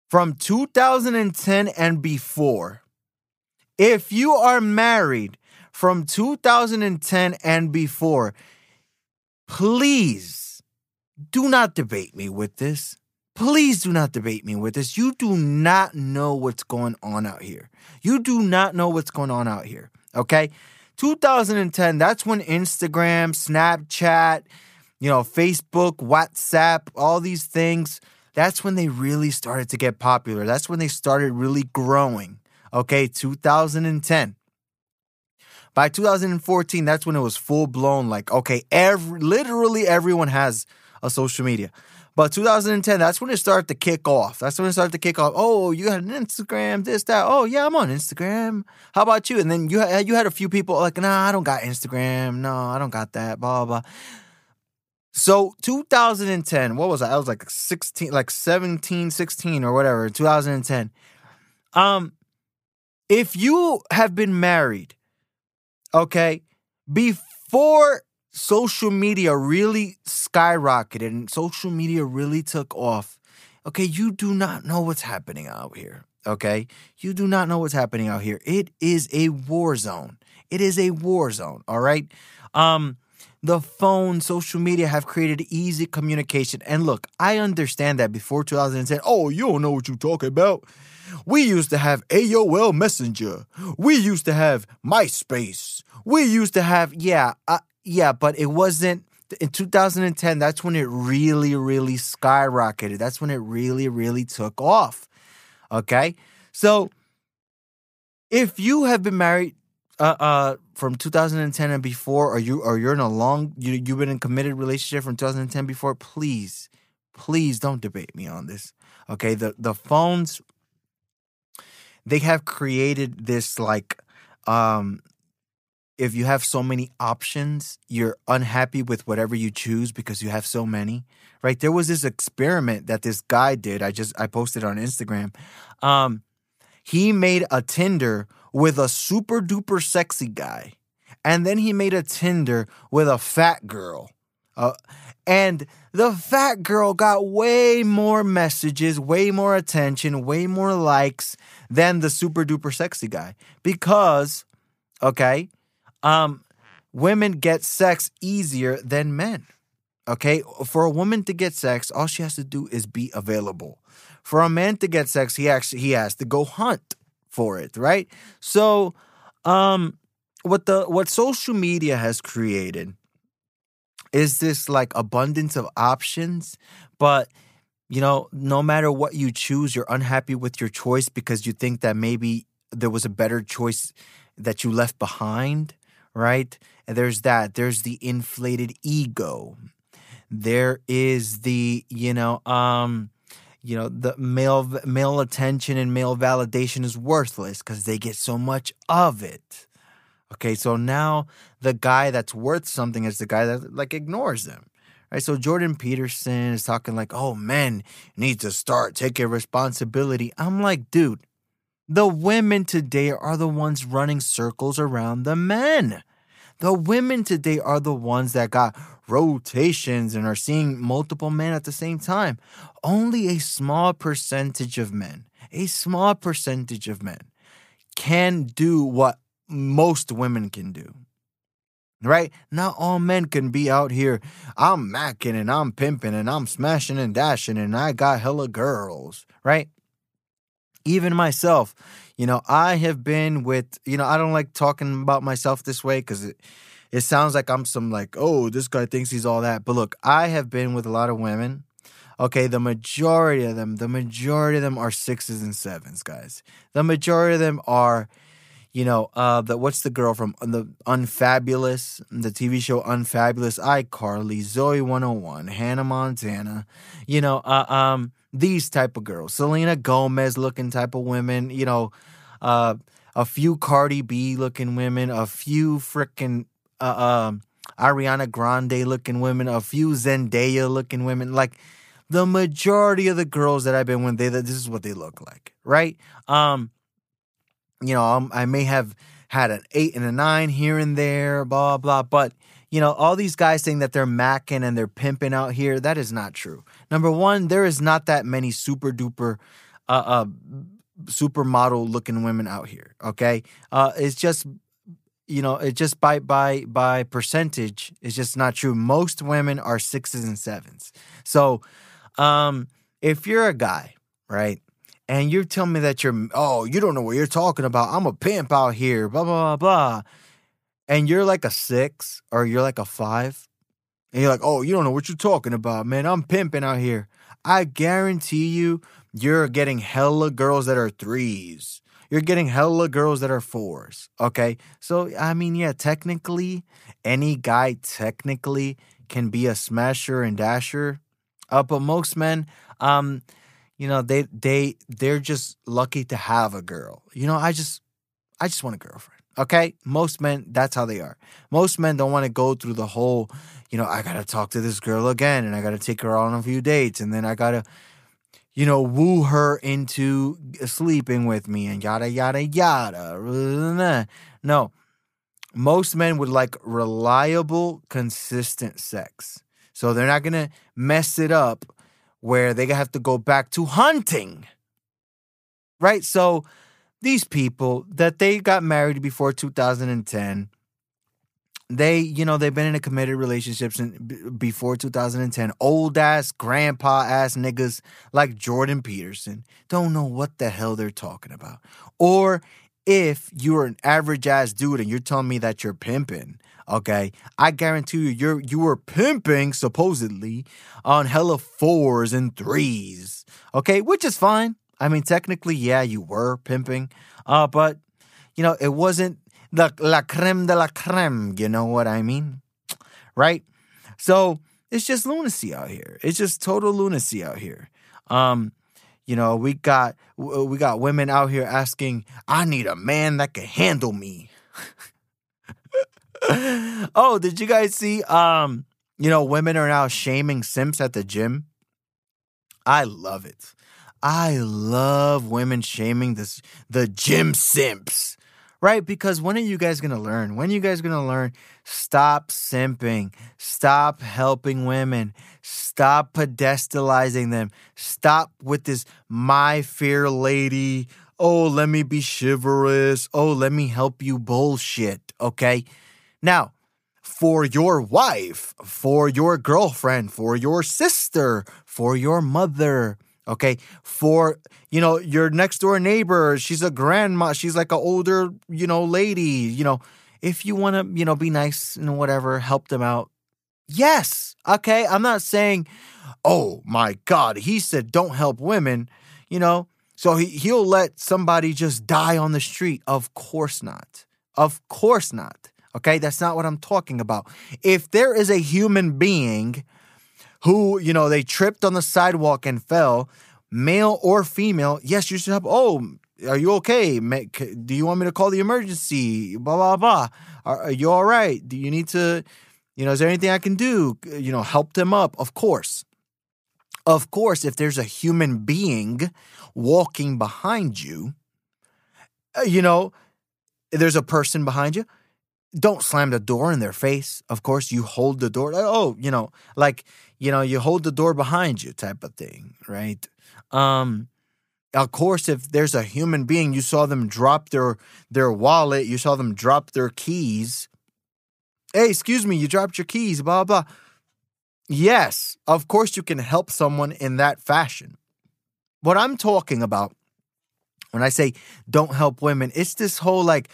from 2010 and before, if you are married from 2010 and before, please do not debate me with this. Please do not debate me with this. You do not know what's going on out here. You do not know what's going on out here. Okay? 2010, that's when Instagram, Snapchat, you know, Facebook, WhatsApp, all these things, that's when they really started to get popular. That's when they started really growing. Okay, 2010. By 2014, that's when it was full blown like, okay, every literally everyone has a social media. But 2010, that's when it started to kick off. That's when it started to kick off. Oh, you had an Instagram, this, that. Oh, yeah, I'm on Instagram. How about you? And then you had, you had a few people like, nah, I don't got Instagram. No, I don't got that. Blah, blah. So 2010, what was I? I was like 16, like 17, 16 or whatever, 2010. Um, if you have been married, okay, before social media really skyrocketed and social media really took off, okay, you do not know what's happening out here. Okay, you do not know what's happening out here. It is a war zone. It is a war zone. All right. Um, the phone, social media have created easy communication. And look, I understand that before 2010, oh, you don't know what you're talking about. We used to have AOL Messenger. We used to have MySpace. We used to have, yeah, uh, yeah, but it wasn't in 2010. That's when it really, really skyrocketed. That's when it really, really took off. Okay. So if you have been married uh, uh, from 2010 and before, or you or you're in a long you you've been in committed relationship from 2010 before, please, please don't debate me on this. Okay, the the phones they have created this like um if you have so many options, you're unhappy with whatever you choose because you have so many. Right? There was this experiment that this guy did. I just I posted on Instagram. Um he made a Tinder with a super duper sexy guy. And then he made a Tinder with a fat girl. Uh, and the fat girl got way more messages, way more attention, way more likes than the super duper sexy guy. Because, okay, um, women get sex easier than men. Okay, for a woman to get sex, all she has to do is be available. For a man to get sex, he actually he has to go hunt for it, right? So, um, what the what social media has created is this like abundance of options, but you know, no matter what you choose, you're unhappy with your choice because you think that maybe there was a better choice that you left behind, right? And there's that. There's the inflated ego. There is the, you know, um, you know the male male attention and male validation is worthless because they get so much of it okay so now the guy that's worth something is the guy that like ignores them right? So jordan peterson is talking like oh men need to start taking responsibility. I'm like dude the women today are the ones running circles around the men. The women today are the ones that got rotations and are seeing multiple men at the same time. Only a small percentage of men, a small percentage of men can do what most women can do. Right? Not all men can be out here. I'm macking and I'm pimping and I'm smashing and dashing and I got hella girls. Right? Even myself, you know, I have been with, you know, I don't like talking about myself this way because it, it sounds like I'm some like, oh, this guy thinks he's all that. But look, I have been with a lot of women. Okay, the majority of them, the majority of them are sixes and sevens, guys. The majority of them are, you know, uh, the what's the girl from the Unfabulous, the TV show Unfabulous, iCarly, Zoey 101, Hannah Montana, you know, uh, um, these type of girls, Selena Gomez looking type of women, you know, uh, a few Cardi B looking women, a few freaking uh, um, Ariana Grande looking women, a few Zendaya looking women. Like the majority of the girls that I've been with, they this is what they look like, right? Um, you know, um, I may have had an eight and a nine here and there, blah blah, but you know, all these guys saying that they're macking and they're pimping out here, that is not true. Number one, there is not that many super duper, uh, uh supermodel looking women out here. Okay, uh, it's just you know, it just by by by percentage, it's just not true. Most women are sixes and sevens. So, um, if you're a guy, right, and you're telling me that you're, oh, you don't know what you're talking about. I'm a pimp out here, blah blah blah blah, and you're like a six or you're like a five, and you're like, oh, you don't know what you're talking about, man. I'm pimping out here. I guarantee you, you're getting hella girls that are threes you're getting hella girls that are fours. Okay. So, I mean, yeah, technically, any guy technically can be a smasher and dasher. Uh, but most men, um, you know, they they they're just lucky to have a girl. You know, I just I just want a girlfriend. Okay? Most men, that's how they are. Most men don't want to go through the whole, you know, I gotta talk to this girl again and I gotta take her on a few dates and then I gotta, you know, woo her into sleeping with me and yada yada yada. No. Most men would like reliable, consistent sex. So they're not gonna mess it up where they have to go back to hunting. Right? So these people that they got married before 2010 they you know they've been in a committed relationship since before 2010 old ass grandpa ass niggas like jordan peterson don't know what the hell they're talking about or if you're an average ass dude and you're telling me that you're pimping okay i guarantee you you're you were pimping supposedly on hella fours and threes okay which is fine I mean, technically, yeah, you were pimping, uh, but you know, it wasn't the la creme de la creme. You know what I mean, right? So it's just lunacy out here. It's just total lunacy out here. Um, you know, we got we got women out here asking, "I need a man that can handle me." oh, did you guys see? Um, you know, women are now shaming simps at the gym. I love it. I love women shaming this the gym simps. Right? Because when are you guys gonna learn? When are you guys gonna learn? Stop simping. Stop helping women. Stop pedestalizing them. Stop with this my fair lady. Oh, let me be chivalrous. Oh, let me help you bullshit. Okay? Now, for your wife, for your girlfriend, for your sister, for your mother, okay? For you know your next door neighbor she's a grandma she's like an older you know lady you know? If you want to you know be nice and whatever help them out yes okay? I'm not saying oh my god he said don't help women you know? So he, he'll let somebody just die on the street. Of course not. Of course not okay that's not what i'm talking about if there is a human being who, you know, they tripped on the sidewalk and fell, male or female, yes, you should help. Oh, are you okay? Do you want me to call the emergency? Blah, blah, blah. Are, you all right? Do you need to, you know, is there anything I can do? You know, help them up? Of course. Of course, if there's a human being walking behind you, uh, you know, there's a person behind you, don't slam the door in their face. Of course, you hold the door. Oh, you know, like you know, you hold the door behind you, type of thing, right? Um, of course, if there's a human being, you saw them drop their their wallet, you saw them drop their keys. Hey, excuse me, you dropped your keys, blah blah. Yes, of course, you can help someone in that fashion. What I'm talking about when I say don't help women, it's this whole like,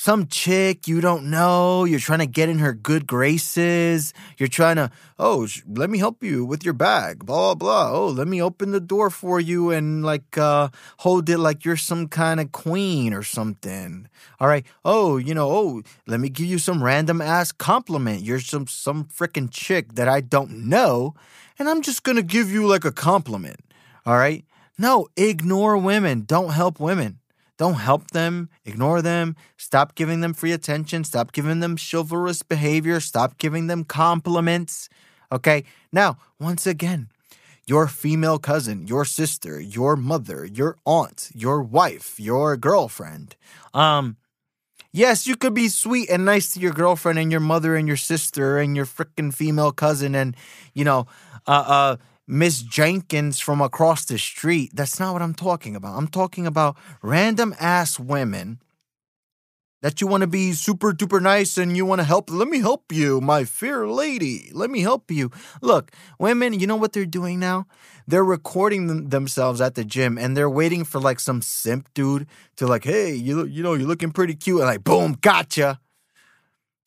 some chick you don't know. You're trying to get in her good graces. You're trying to, oh, let me help you with your bag, blah, blah, blah. Oh, let me open the door for you and like uh, hold it like you're some kind of queen or something. All right. Oh, you know, oh, let me give you some random ass compliment. You're some, some freaking chick that I don't know. And I'm just going to give you like a compliment. All right. No, ignore women. Don't help women. Don't help them, ignore them, stop giving them free attention, stop giving them chivalrous behavior, stop giving them compliments. Okay? Now, once again, your female cousin, your sister, your mother, your aunt, your wife, your girlfriend. Um, yes, you could be sweet and nice to your girlfriend and your mother and your sister and your freaking female cousin and, you know, uh, uh, Miss Jenkins from across the street. That's not what I'm talking about. I'm talking about random ass women that you want to be super duper nice and you want to help. Let me help you, my fair lady. Let me help you. Look, women, you know what they're doing now? They're recording them themselves at the gym and they're waiting for like some simp dude to like, hey, you you know, you're looking pretty cute, and like, boom, gotcha.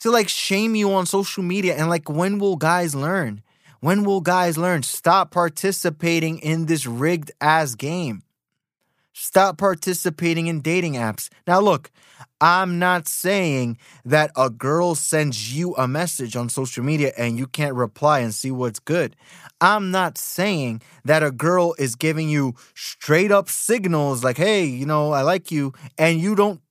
To like shame you on social media and like, when will guys learn? When will guys learn? Stop participating in this rigged ass game. Stop participating in dating apps. Now, look, I'm not saying that a girl sends you a message on social media and you can't reply and see what's good. I'm not saying that a girl is giving you straight up signals like, hey, you know, I like you, and you don't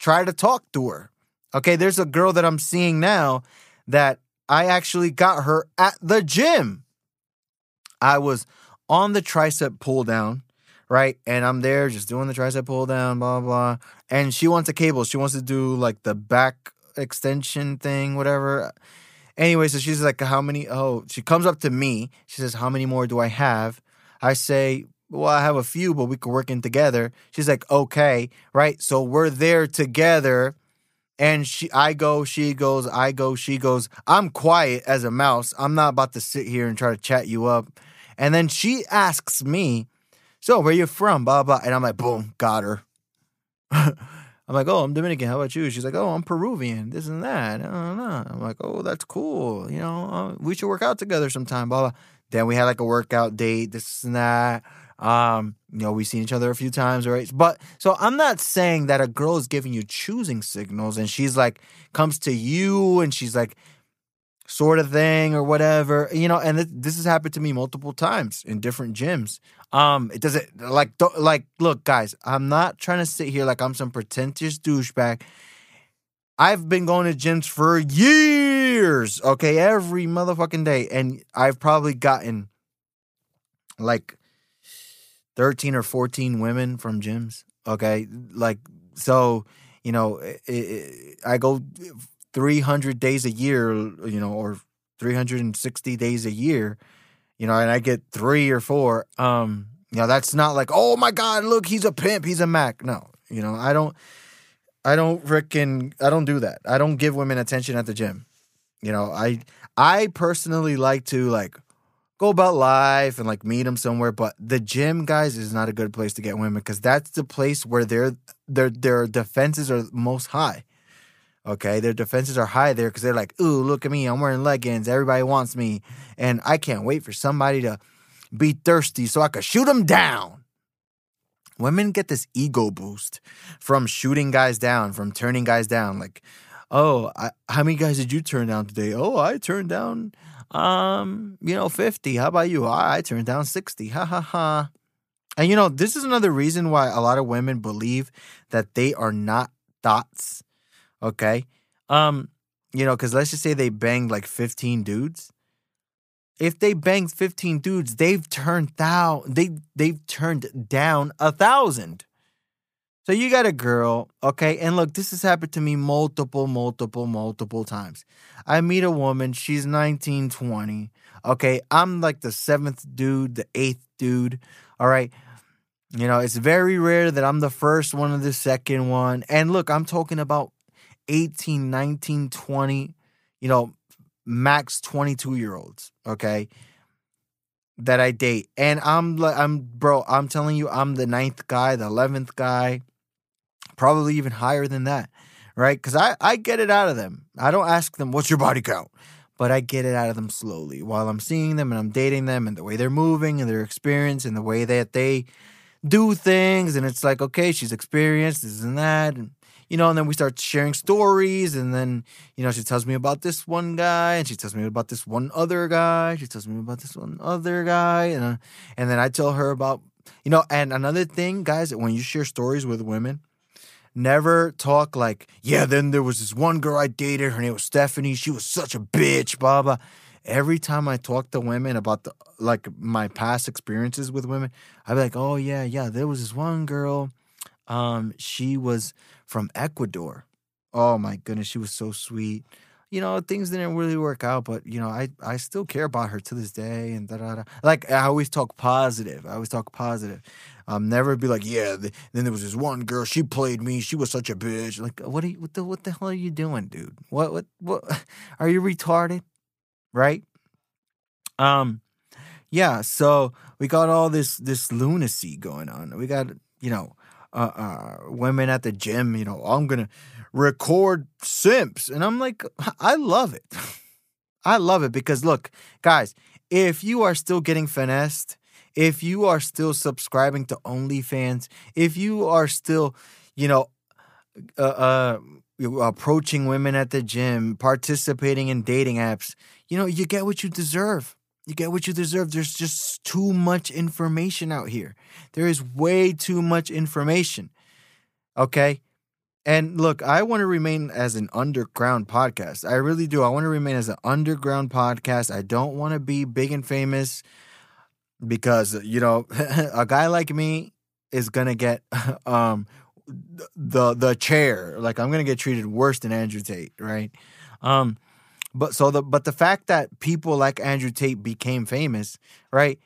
try to talk to her. Okay, there's a girl that I'm seeing now that I actually got her at the gym. I was on the tricep pull down, right? And I'm there just doing the tricep pull down, blah, blah. And she wants a cable. She wants to do like the back extension thing, whatever. Anyway, so she's like, How many? Oh, she comes up to me. She says, How many more do I have? I say, Well, I have a few, but we could work in together. She's like, Okay, right? So we're there together. And she I go, she goes, I go, she goes. I'm quiet as a mouse. I'm not about to sit here and try to chat you up. And then she asks me, So where you from? Blah blah. And I'm like, boom, got her. I'm like, oh, I'm Dominican. How about you? She's like, oh, I'm Peruvian. This and that. I don't know. I'm like, oh, that's cool. You know, uh, we should work out together sometime. Blah blah. Then we had like a workout date. This and that. Um, you know, we've seen each other a few times, right? But so I'm not saying that a girl is giving you choosing signals and she's like comes to you and she's like sort of thing or whatever, you know, and th- this has happened to me multiple times in different gyms. Um, it doesn't like don't, like look, guys, I'm not trying to sit here like I'm some pretentious douchebag. I've been going to gyms for years, okay, every motherfucking day, and I've probably gotten like 13 or 14 women from gyms, okay? Like so, you know, it, it, I go 300 days a year, you know, or 360 days a year you know, and I get three or four, um, you know, that's not like, oh my God, look, he's a pimp, he's a Mac. No, you know, I don't, I don't freaking, I don't do that. I don't give women attention at the gym. You know, I, I personally like to like go about life and like meet them somewhere, but the gym, guys, is not a good place to get women because that's the place where their their their defenses are most high. Okay, their defenses are high there because they're like, "Ooh, look at me! I'm wearing leggings. Everybody wants me, and I can't wait for somebody to be thirsty so I could shoot them down." Women get this ego boost from shooting guys down, from turning guys down. Like, oh, I, how many guys did you turn down today? Oh, I turned down, um, you know, fifty. How about you? I, I turned down sixty. Ha ha ha. And you know, this is another reason why a lot of women believe that they are not thoughts Okay. Um, you know, because let's just say they banged like 15 dudes. If they banged 15 dudes, they've turned down they they've turned down a thousand. So you got a girl, okay, and look, this has happened to me multiple, multiple, multiple times. I meet a woman, she's 19, 20. Okay, I'm like the seventh dude, the eighth dude. All right. You know, it's very rare that I'm the first one or the second one. And look, I'm talking about 18, 19, 20, you know, max 22 year olds, okay? That I date. And I'm like, I'm, bro, I'm telling you, I'm the ninth guy, the 11th guy, probably even higher than that, right? Because I, I get it out of them. I don't ask them, what's your body count? But I get it out of them slowly while I'm seeing them and I'm dating them and the way they're moving and their experience and the way that they do things. And it's like, okay, she's experienced, this and that. And you know, and then we start sharing stories, and then you know she tells me about this one guy, and she tells me about this one other guy. She tells me about this one other guy, and uh, and then I tell her about you know. And another thing, guys, when you share stories with women, never talk like, yeah. Then there was this one girl I dated. Her name was Stephanie. She was such a bitch. Blah blah. Every time I talk to women about the like my past experiences with women, I'd be like, oh yeah, yeah. There was this one girl. Um, she was from Ecuador. Oh my goodness, she was so sweet. You know, things didn't really work out, but you know, I I still care about her to this day. And da da da. Like I always talk positive. I always talk positive. Um, never be like, yeah. The, then there was this one girl. She played me. She was such a bitch. Like, what are you? What the what the hell are you doing, dude? What what what? Are you retarded? Right? Um, yeah. So we got all this this lunacy going on. We got you know uh, uh, women at the gym, you know, I'm gonna record simps, and I'm like, I love it. I love it because look, guys, if you are still getting finessed, if you are still subscribing to OnlyFans, if you are still, you know, uh, uh approaching women at the gym, participating in dating apps, you know, you get what you deserve. You get what you deserve. There's just too much information out here. There is way too much information. Okay? And look, I want to remain as an underground podcast. I really do. I want to remain as an underground podcast. I don't want to be big and famous because, you know, a guy like me is to get um the the chair. Like I'm to get treated worse than Andrew Tate, right? Um but so the but the fact that people like Andrew Tate became famous, right?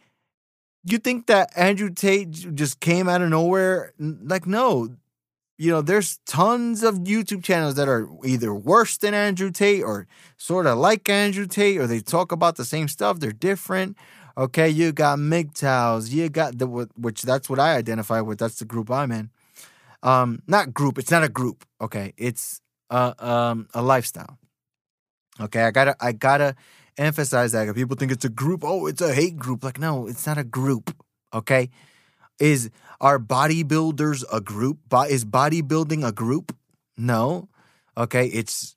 You think that Andrew Tate just came out of nowhere? Like no. You know, there's tons of YouTube channels that are either worse than Andrew Tate or sort of like Andrew Tate or they talk about the same stuff, they're different. Okay, you got MGTOWs, you got the which that's what I identify with. That's the group I'm in. Um, not group. It's not a group. Okay, it's a um a lifestyle. Okay, I gotta I gotta emphasize that. People think it's a group. Oh, it's a hate group. Like, no, it's not a group. Okay, is are bodybuilders a group? Is bodybuilding a group? No. Okay, it's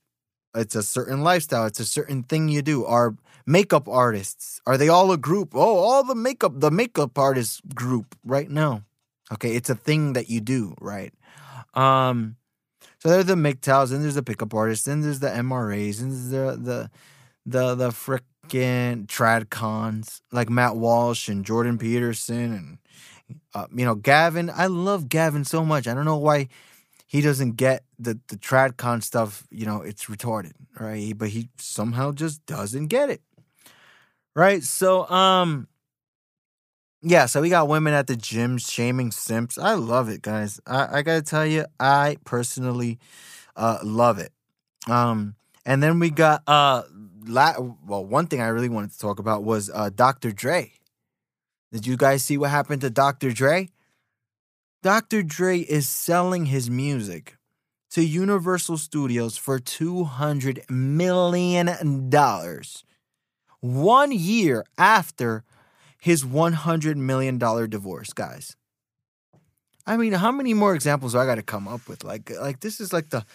it's a certain lifestyle. It's a certain thing you do. Are makeup artists are they all a group? Oh, all the makeup the makeup artist group right now. Okay, it's a thing that you do, right? Um so there's the MGTOWs, and there's the pickup artists, and there's the MRAs, and there's the the the the frickin' tradcons like Matt Walsh and Jordan Peterson and uh, you know Gavin. I love Gavin so much. I don't know why he doesn't get the the tradcon stuff. You know, it's retarded, right? But he somehow just doesn't get it, right? So um yeah, so we got women at the gym shaming simps. I love it, guys. I, I gotta tell you, I personally uh, love it. Um, and then we got uh, la- well, one thing I really wanted to talk about was uh, Dr. Dre. Did you guys see what happened to Dr. Dre? Dr. Dre is selling his music to Universal Studios for $200 million. One year after his $100 million divorce, guys. I mean, how many more examples do I got to come up with? Like, like this is like the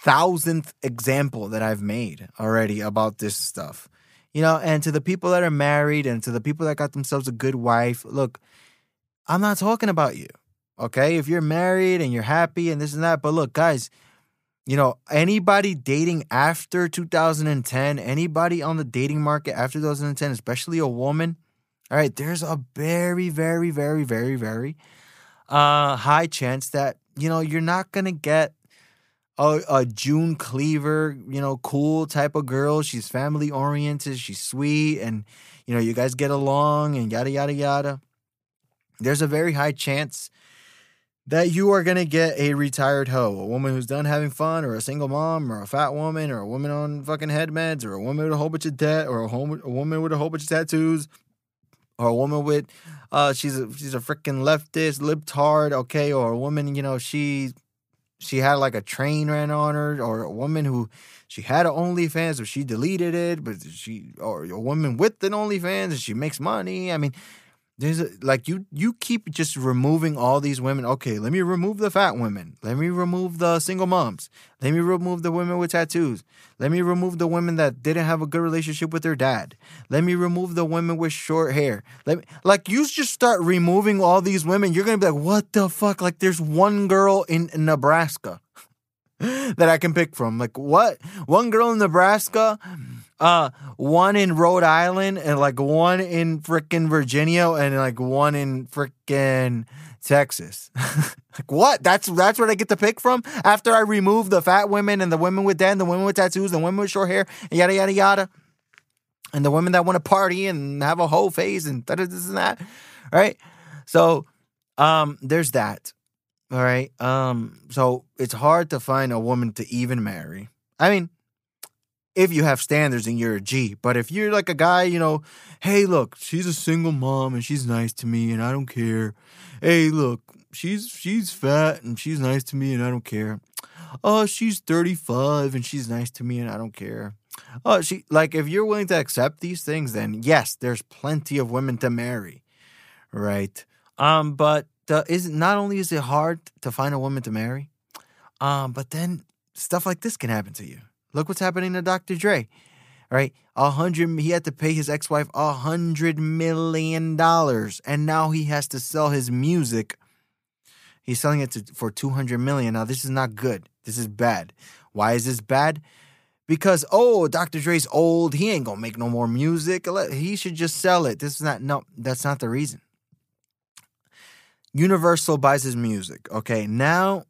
thousandth example that I've made already about this stuff. You know, and to the people that are married and to the people that got themselves a good wife, look, I'm not talking about you. Okay? If you're married and you're happy and this and that, but look, guys, you know, anybody dating after 2010, anybody on the dating market after 2010, especially a woman, all right, there's a very, very, very, very, very uh, high chance that you know you're not gonna get a, a June Cleaver, you know, cool type of girl. She's family oriented, she's sweet, and you know you guys get along and yada yada yada. There's a very high chance that you are going to get a retired hoe, a woman who's done having fun, or a single mom, or a fat woman, or a woman on fucking head meds, or a woman with a whole bunch of debt, or a, home, a woman with a whole bunch of tattoos, or a woman with uh she's a she's a freaking leftist libtard okay or a woman you know she she had like a train ran on her or a woman who she had an OnlyFans but she deleted it but she or a woman with an OnlyFans and she makes money I mean there's a, like you you keep just removing all these women. Okay, let me remove the fat women. Let me remove the single moms. Let me remove the women with tattoos. Let me remove the women that didn't have a good relationship with their dad. Let me remove the women with short hair. Let me like you just start removing all these women. You're gonna be like, what the fuck? Like there's one girl in Nebraska that I can pick from. Like what? One girl in Nebraska uh, one in Rhode Island and like one in freaking Virginia and like one in freaking Texas. like what? That's that's where I get to pick from after I remove the fat women and the women with debt, the women with tattoos, the women with short hair, and yada yada yada, and the women that want to party and have a whole face and that this and that, right? So, um, there's that. All right. Um, so it's hard to find a woman to even marry. I mean, if you have standards and you're a G. But if you're like a guy, you know, hey, look, she's a single mom and she's nice to me and I don't care. Hey, look, she's she's fat and she's nice to me and I don't care. Oh, she's 35 and she's nice to me and I don't care. Oh, she like if you're willing to accept these things, then yes, there's plenty of women to marry. right? Um, but uh, is not only is it hard to find a woman to marry, um, but then stuff like this can happen to you. Look what's happening to Dr. Dre, right? A hundred, he had to pay his ex-wife a hundred million dollars, and now he has to sell his music. He's selling it to, for two hundred million. Now this is not good. This is bad. Why is this bad? Because oh, Dr. Dre's old. He ain't gonna make no more music. He should just sell it. This is not no. That's not the reason. Universal buys his music. Okay, now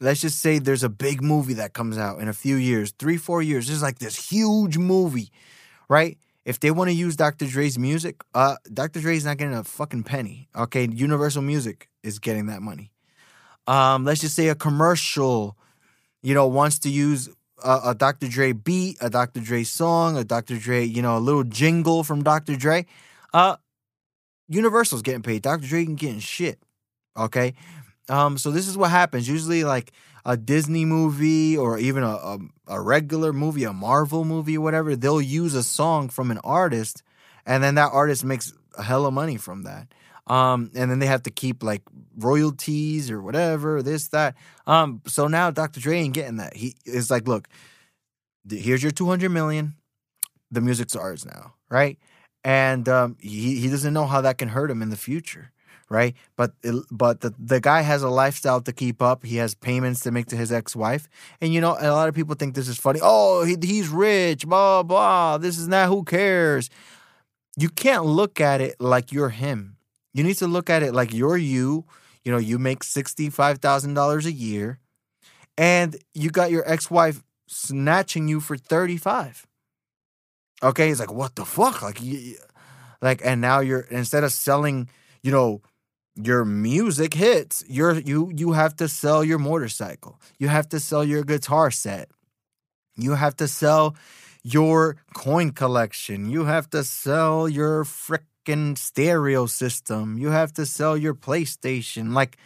let's just say there's a big movie that comes out in a few years, three, four years. There's like this huge movie, right? If they want to use Dr. Dre's music, uh, Dr. Dre's not getting a fucking penny. Okay, Universal Music is getting that money. Um, let's just say a commercial, you know, wants to use a, a Dr. Dre beat, a Dr. Dre song, a Dr. Dre, you know, a little jingle from Dr. Dre. Uh, Universal's getting paid. Dr. Dre ain't getting shit. Okay. Um, so this is what happens. Usually, like a Disney movie or even a, a, a regular movie, a Marvel movie whatever, they'll use a song from an artist, and then that artist makes a hell of money from that. Um, and then they have to keep like royalties or whatever, this, that. Um, so now Dr. Dre ain't getting that. He is like, look, here's your 200 million. The music's ours now, right? And um, he, he doesn't know how that can hurt him in the future right? But but the the guy has a lifestyle to keep up. He has payments to make to his ex wife, and you know a lot of people think this is funny. Oh, he, he's rich, blah blah. This is not. Who cares? You can't look at it like you're him. You need to look at it like you're you. You know, you make sixty five thousand dollars a year, and you got your ex wife snatching you for thirty five. Okay, he's like, what the fuck? Like, like, and now you're instead of selling, you know, your music hits, you're you you have to sell your motorcycle. You have to sell your guitar set. You have to sell your coin collection. You have to sell your frickin' stereo system. You have to sell your PlayStation. Like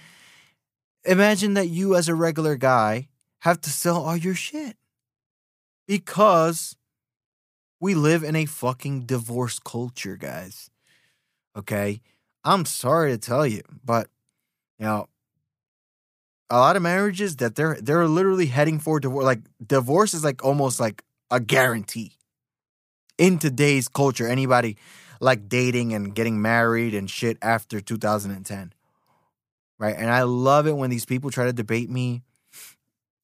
imagine that you as a regular guy have to sell all your shit. Because we live in a fucking divorce culture, guys. Okay? I'm sorry to tell you, but you know, a lot of marriages that they're they're literally heading for divorce. Like divorce is like almost like a guarantee in today's culture. Anybody like dating and getting married and shit after 2010, right? And I love it when these people try to debate me.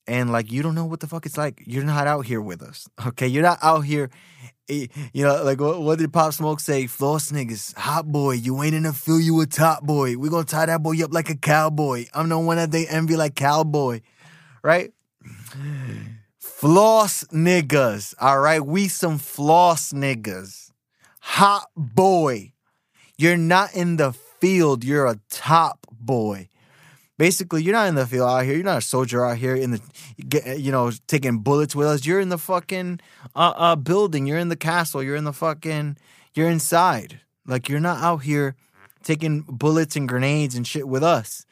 And like you don't know what the fuck it's like. You're not out here with us, okay? You're not out here you know, like what, what, did Pop Smoke say? Floss niggas, hot boy, you ain't in the field, you a top boy. We gonna tie that boy up like a cowboy. I'm the one that they envy like cowboy, right? Floss niggas, all right? We some floss niggas. Hot boy. You're not in the field, you're a top boy basically you're not in the field out here. You're not a soldier out here in the, you know, taking bullets with us. You're in the fucking uh, uh, building. You're in the castle. You're in the fucking. You're inside. Like you're not out here taking bullets and grenades and shit with us,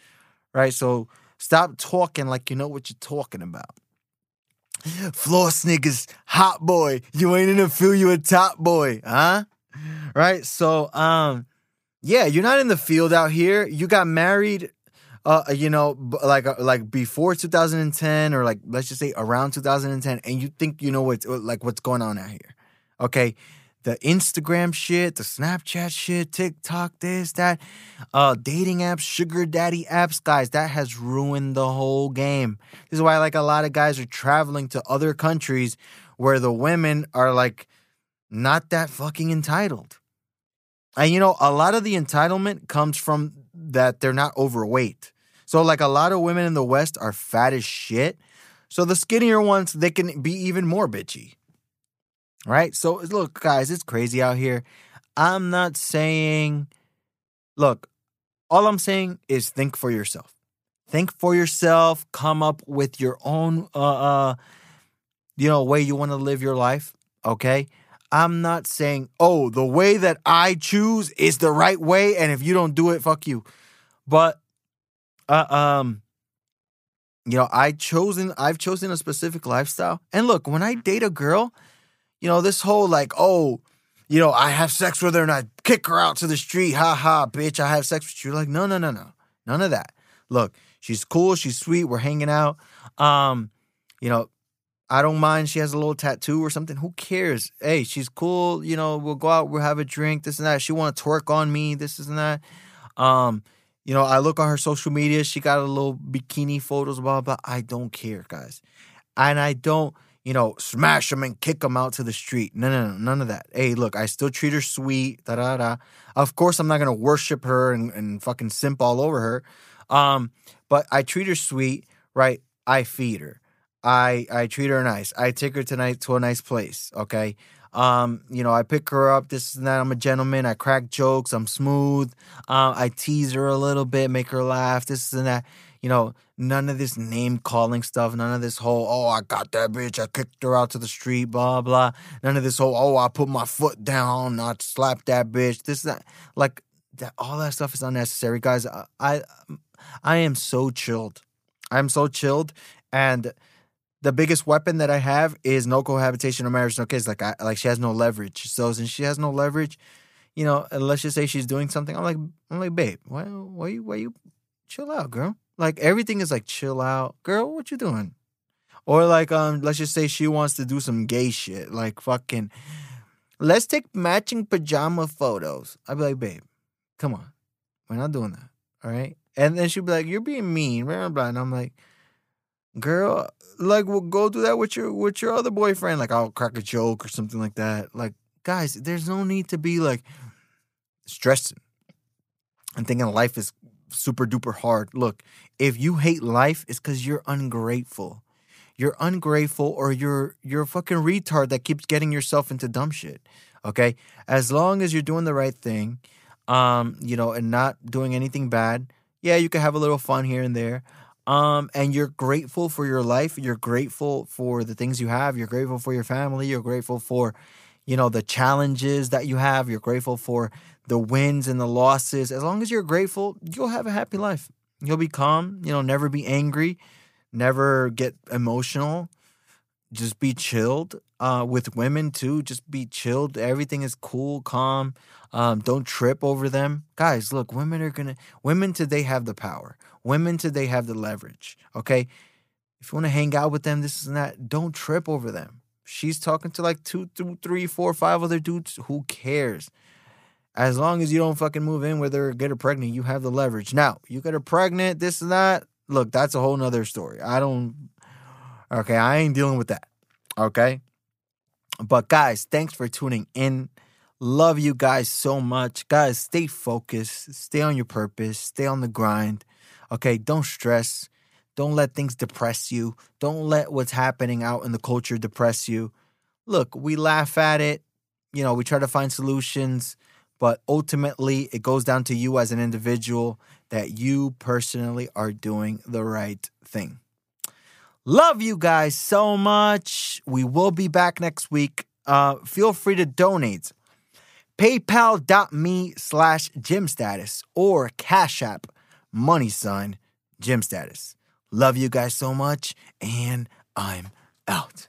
right? So stop talking like you know what you're talking about. Floss niggas, hot boy. You ain't in the field. You a top boy, huh? Right. So, um, yeah, you're not in the field out here. You got married uh, you know, like uh, like before 2010 or like let's just say around 2010, and you think you know what's uh, like what's going on out here, okay? The Instagram shit, the Snapchat shit, TikTok, this, that, uh, dating apps, sugar daddy apps, guys, that has ruined the whole game. This is why like a lot of guys are traveling to other countries where the women are like not that fucking entitled. And you know, a lot of the entitlement comes from that they're not overweight. So like a lot of women in the West are fat as shit. So the skinnier ones, they can be even more bitchy. Right? So look, guys, it's crazy out here. I'm not saying look, all I'm saying is think for yourself. Think for yourself, come up with your own uh uh you know way you want to live your life, okay? I'm not saying, "Oh, the way that I choose is the right way and if you don't do it, fuck you." But uh, um, you know, I chosen I've chosen a specific lifestyle. And look, when I date a girl, you know, this whole like, oh, you know, I have sex with her and I kick her out to the street. Ha ha, bitch, I have sex with you. Like, no, no, no, no. None of that. Look, she's cool, she's sweet, we're hanging out. Um, you know, I don't mind she has a little tattoo or something. Who cares? Hey, she's cool. You know, we'll go out, we'll have a drink, this and that. She want to twerk on me, this and that. Um, you know, I look on her social media. She got a little bikini photos, blah blah. I don't care, guys, and I don't, you know, smash them and kick them out to the street. No, no, no, none of that. Hey, look, I still treat her sweet. Da da da. Of course, I'm not gonna worship her and, and fucking simp all over her. Um, but I treat her sweet, right? I feed her. I I treat her nice. I take her tonight to a nice place. Okay. Um, you know, I pick her up, this and that. I'm a gentleman. I crack jokes. I'm smooth. Uh, I tease her a little bit, make her laugh, this and that. You know, none of this name calling stuff. None of this whole, oh, I got that bitch. I kicked her out to the street, blah, blah. None of this whole, oh, I put my foot down. I slapped that bitch. This, is that. Like, that, all that stuff is unnecessary. Guys, I, I, I am so chilled. I'm so chilled. And, the biggest weapon that I have is no cohabitation or marriage, no kids. Like I like she has no leverage. So since she has no leverage, you know, and let's just say she's doing something, I'm like, I'm like, babe, why, why you, why you, chill out, girl. Like everything is like, chill out, girl. What you doing? Or like, um, let's just say she wants to do some gay shit, like fucking, let's take matching pajama photos. I'd be like, babe, come on, we're not doing that, all right? And then she'd be like, you're being mean, blah. blah. And I'm like girl, like we'll go do that with your with your other boyfriend. Like I'll crack a joke or something like that. Like guys, there's no need to be like stressing and thinking life is super duper hard. Look, if you hate life, it's because you're ungrateful. You're ungrateful or you're you're a fucking retard that keeps getting yourself into dumb shit. Okay? As long as you're doing the right thing, um, you know, and not doing anything bad, yeah, you can have a little fun here and there um, and you're grateful for your life. You're grateful for the things you have. You're grateful for your family. You're grateful for, you know, the challenges that you have. You're grateful for the wins and the losses. As long as you're grateful, you'll have a happy life. You'll be calm. You know, never be angry, never get emotional. Just be chilled. Uh, with women too, just be chilled. Everything is cool, calm. Um, don't trip over them, guys. Look, women are gonna. Women today have the power Women today have the leverage. Okay. If you want to hang out with them, this is that, don't trip over them. She's talking to like two, two, three, four, five other dudes. Who cares? As long as you don't fucking move in with her, get her pregnant, you have the leverage. Now, you get her pregnant, this and that. Look, that's a whole nother story. I don't, okay, I ain't dealing with that. Okay. But guys, thanks for tuning in. Love you guys so much. Guys, stay focused, stay on your purpose, stay on the grind. Okay, don't stress. Don't let things depress you. Don't let what's happening out in the culture depress you. Look, we laugh at it. You know, we try to find solutions, but ultimately it goes down to you as an individual that you personally are doing the right thing. Love you guys so much. We will be back next week. Uh, feel free to donate. PayPal.me slash gym status or Cash App money sign, gym status. Love you guys so much, and I'm out.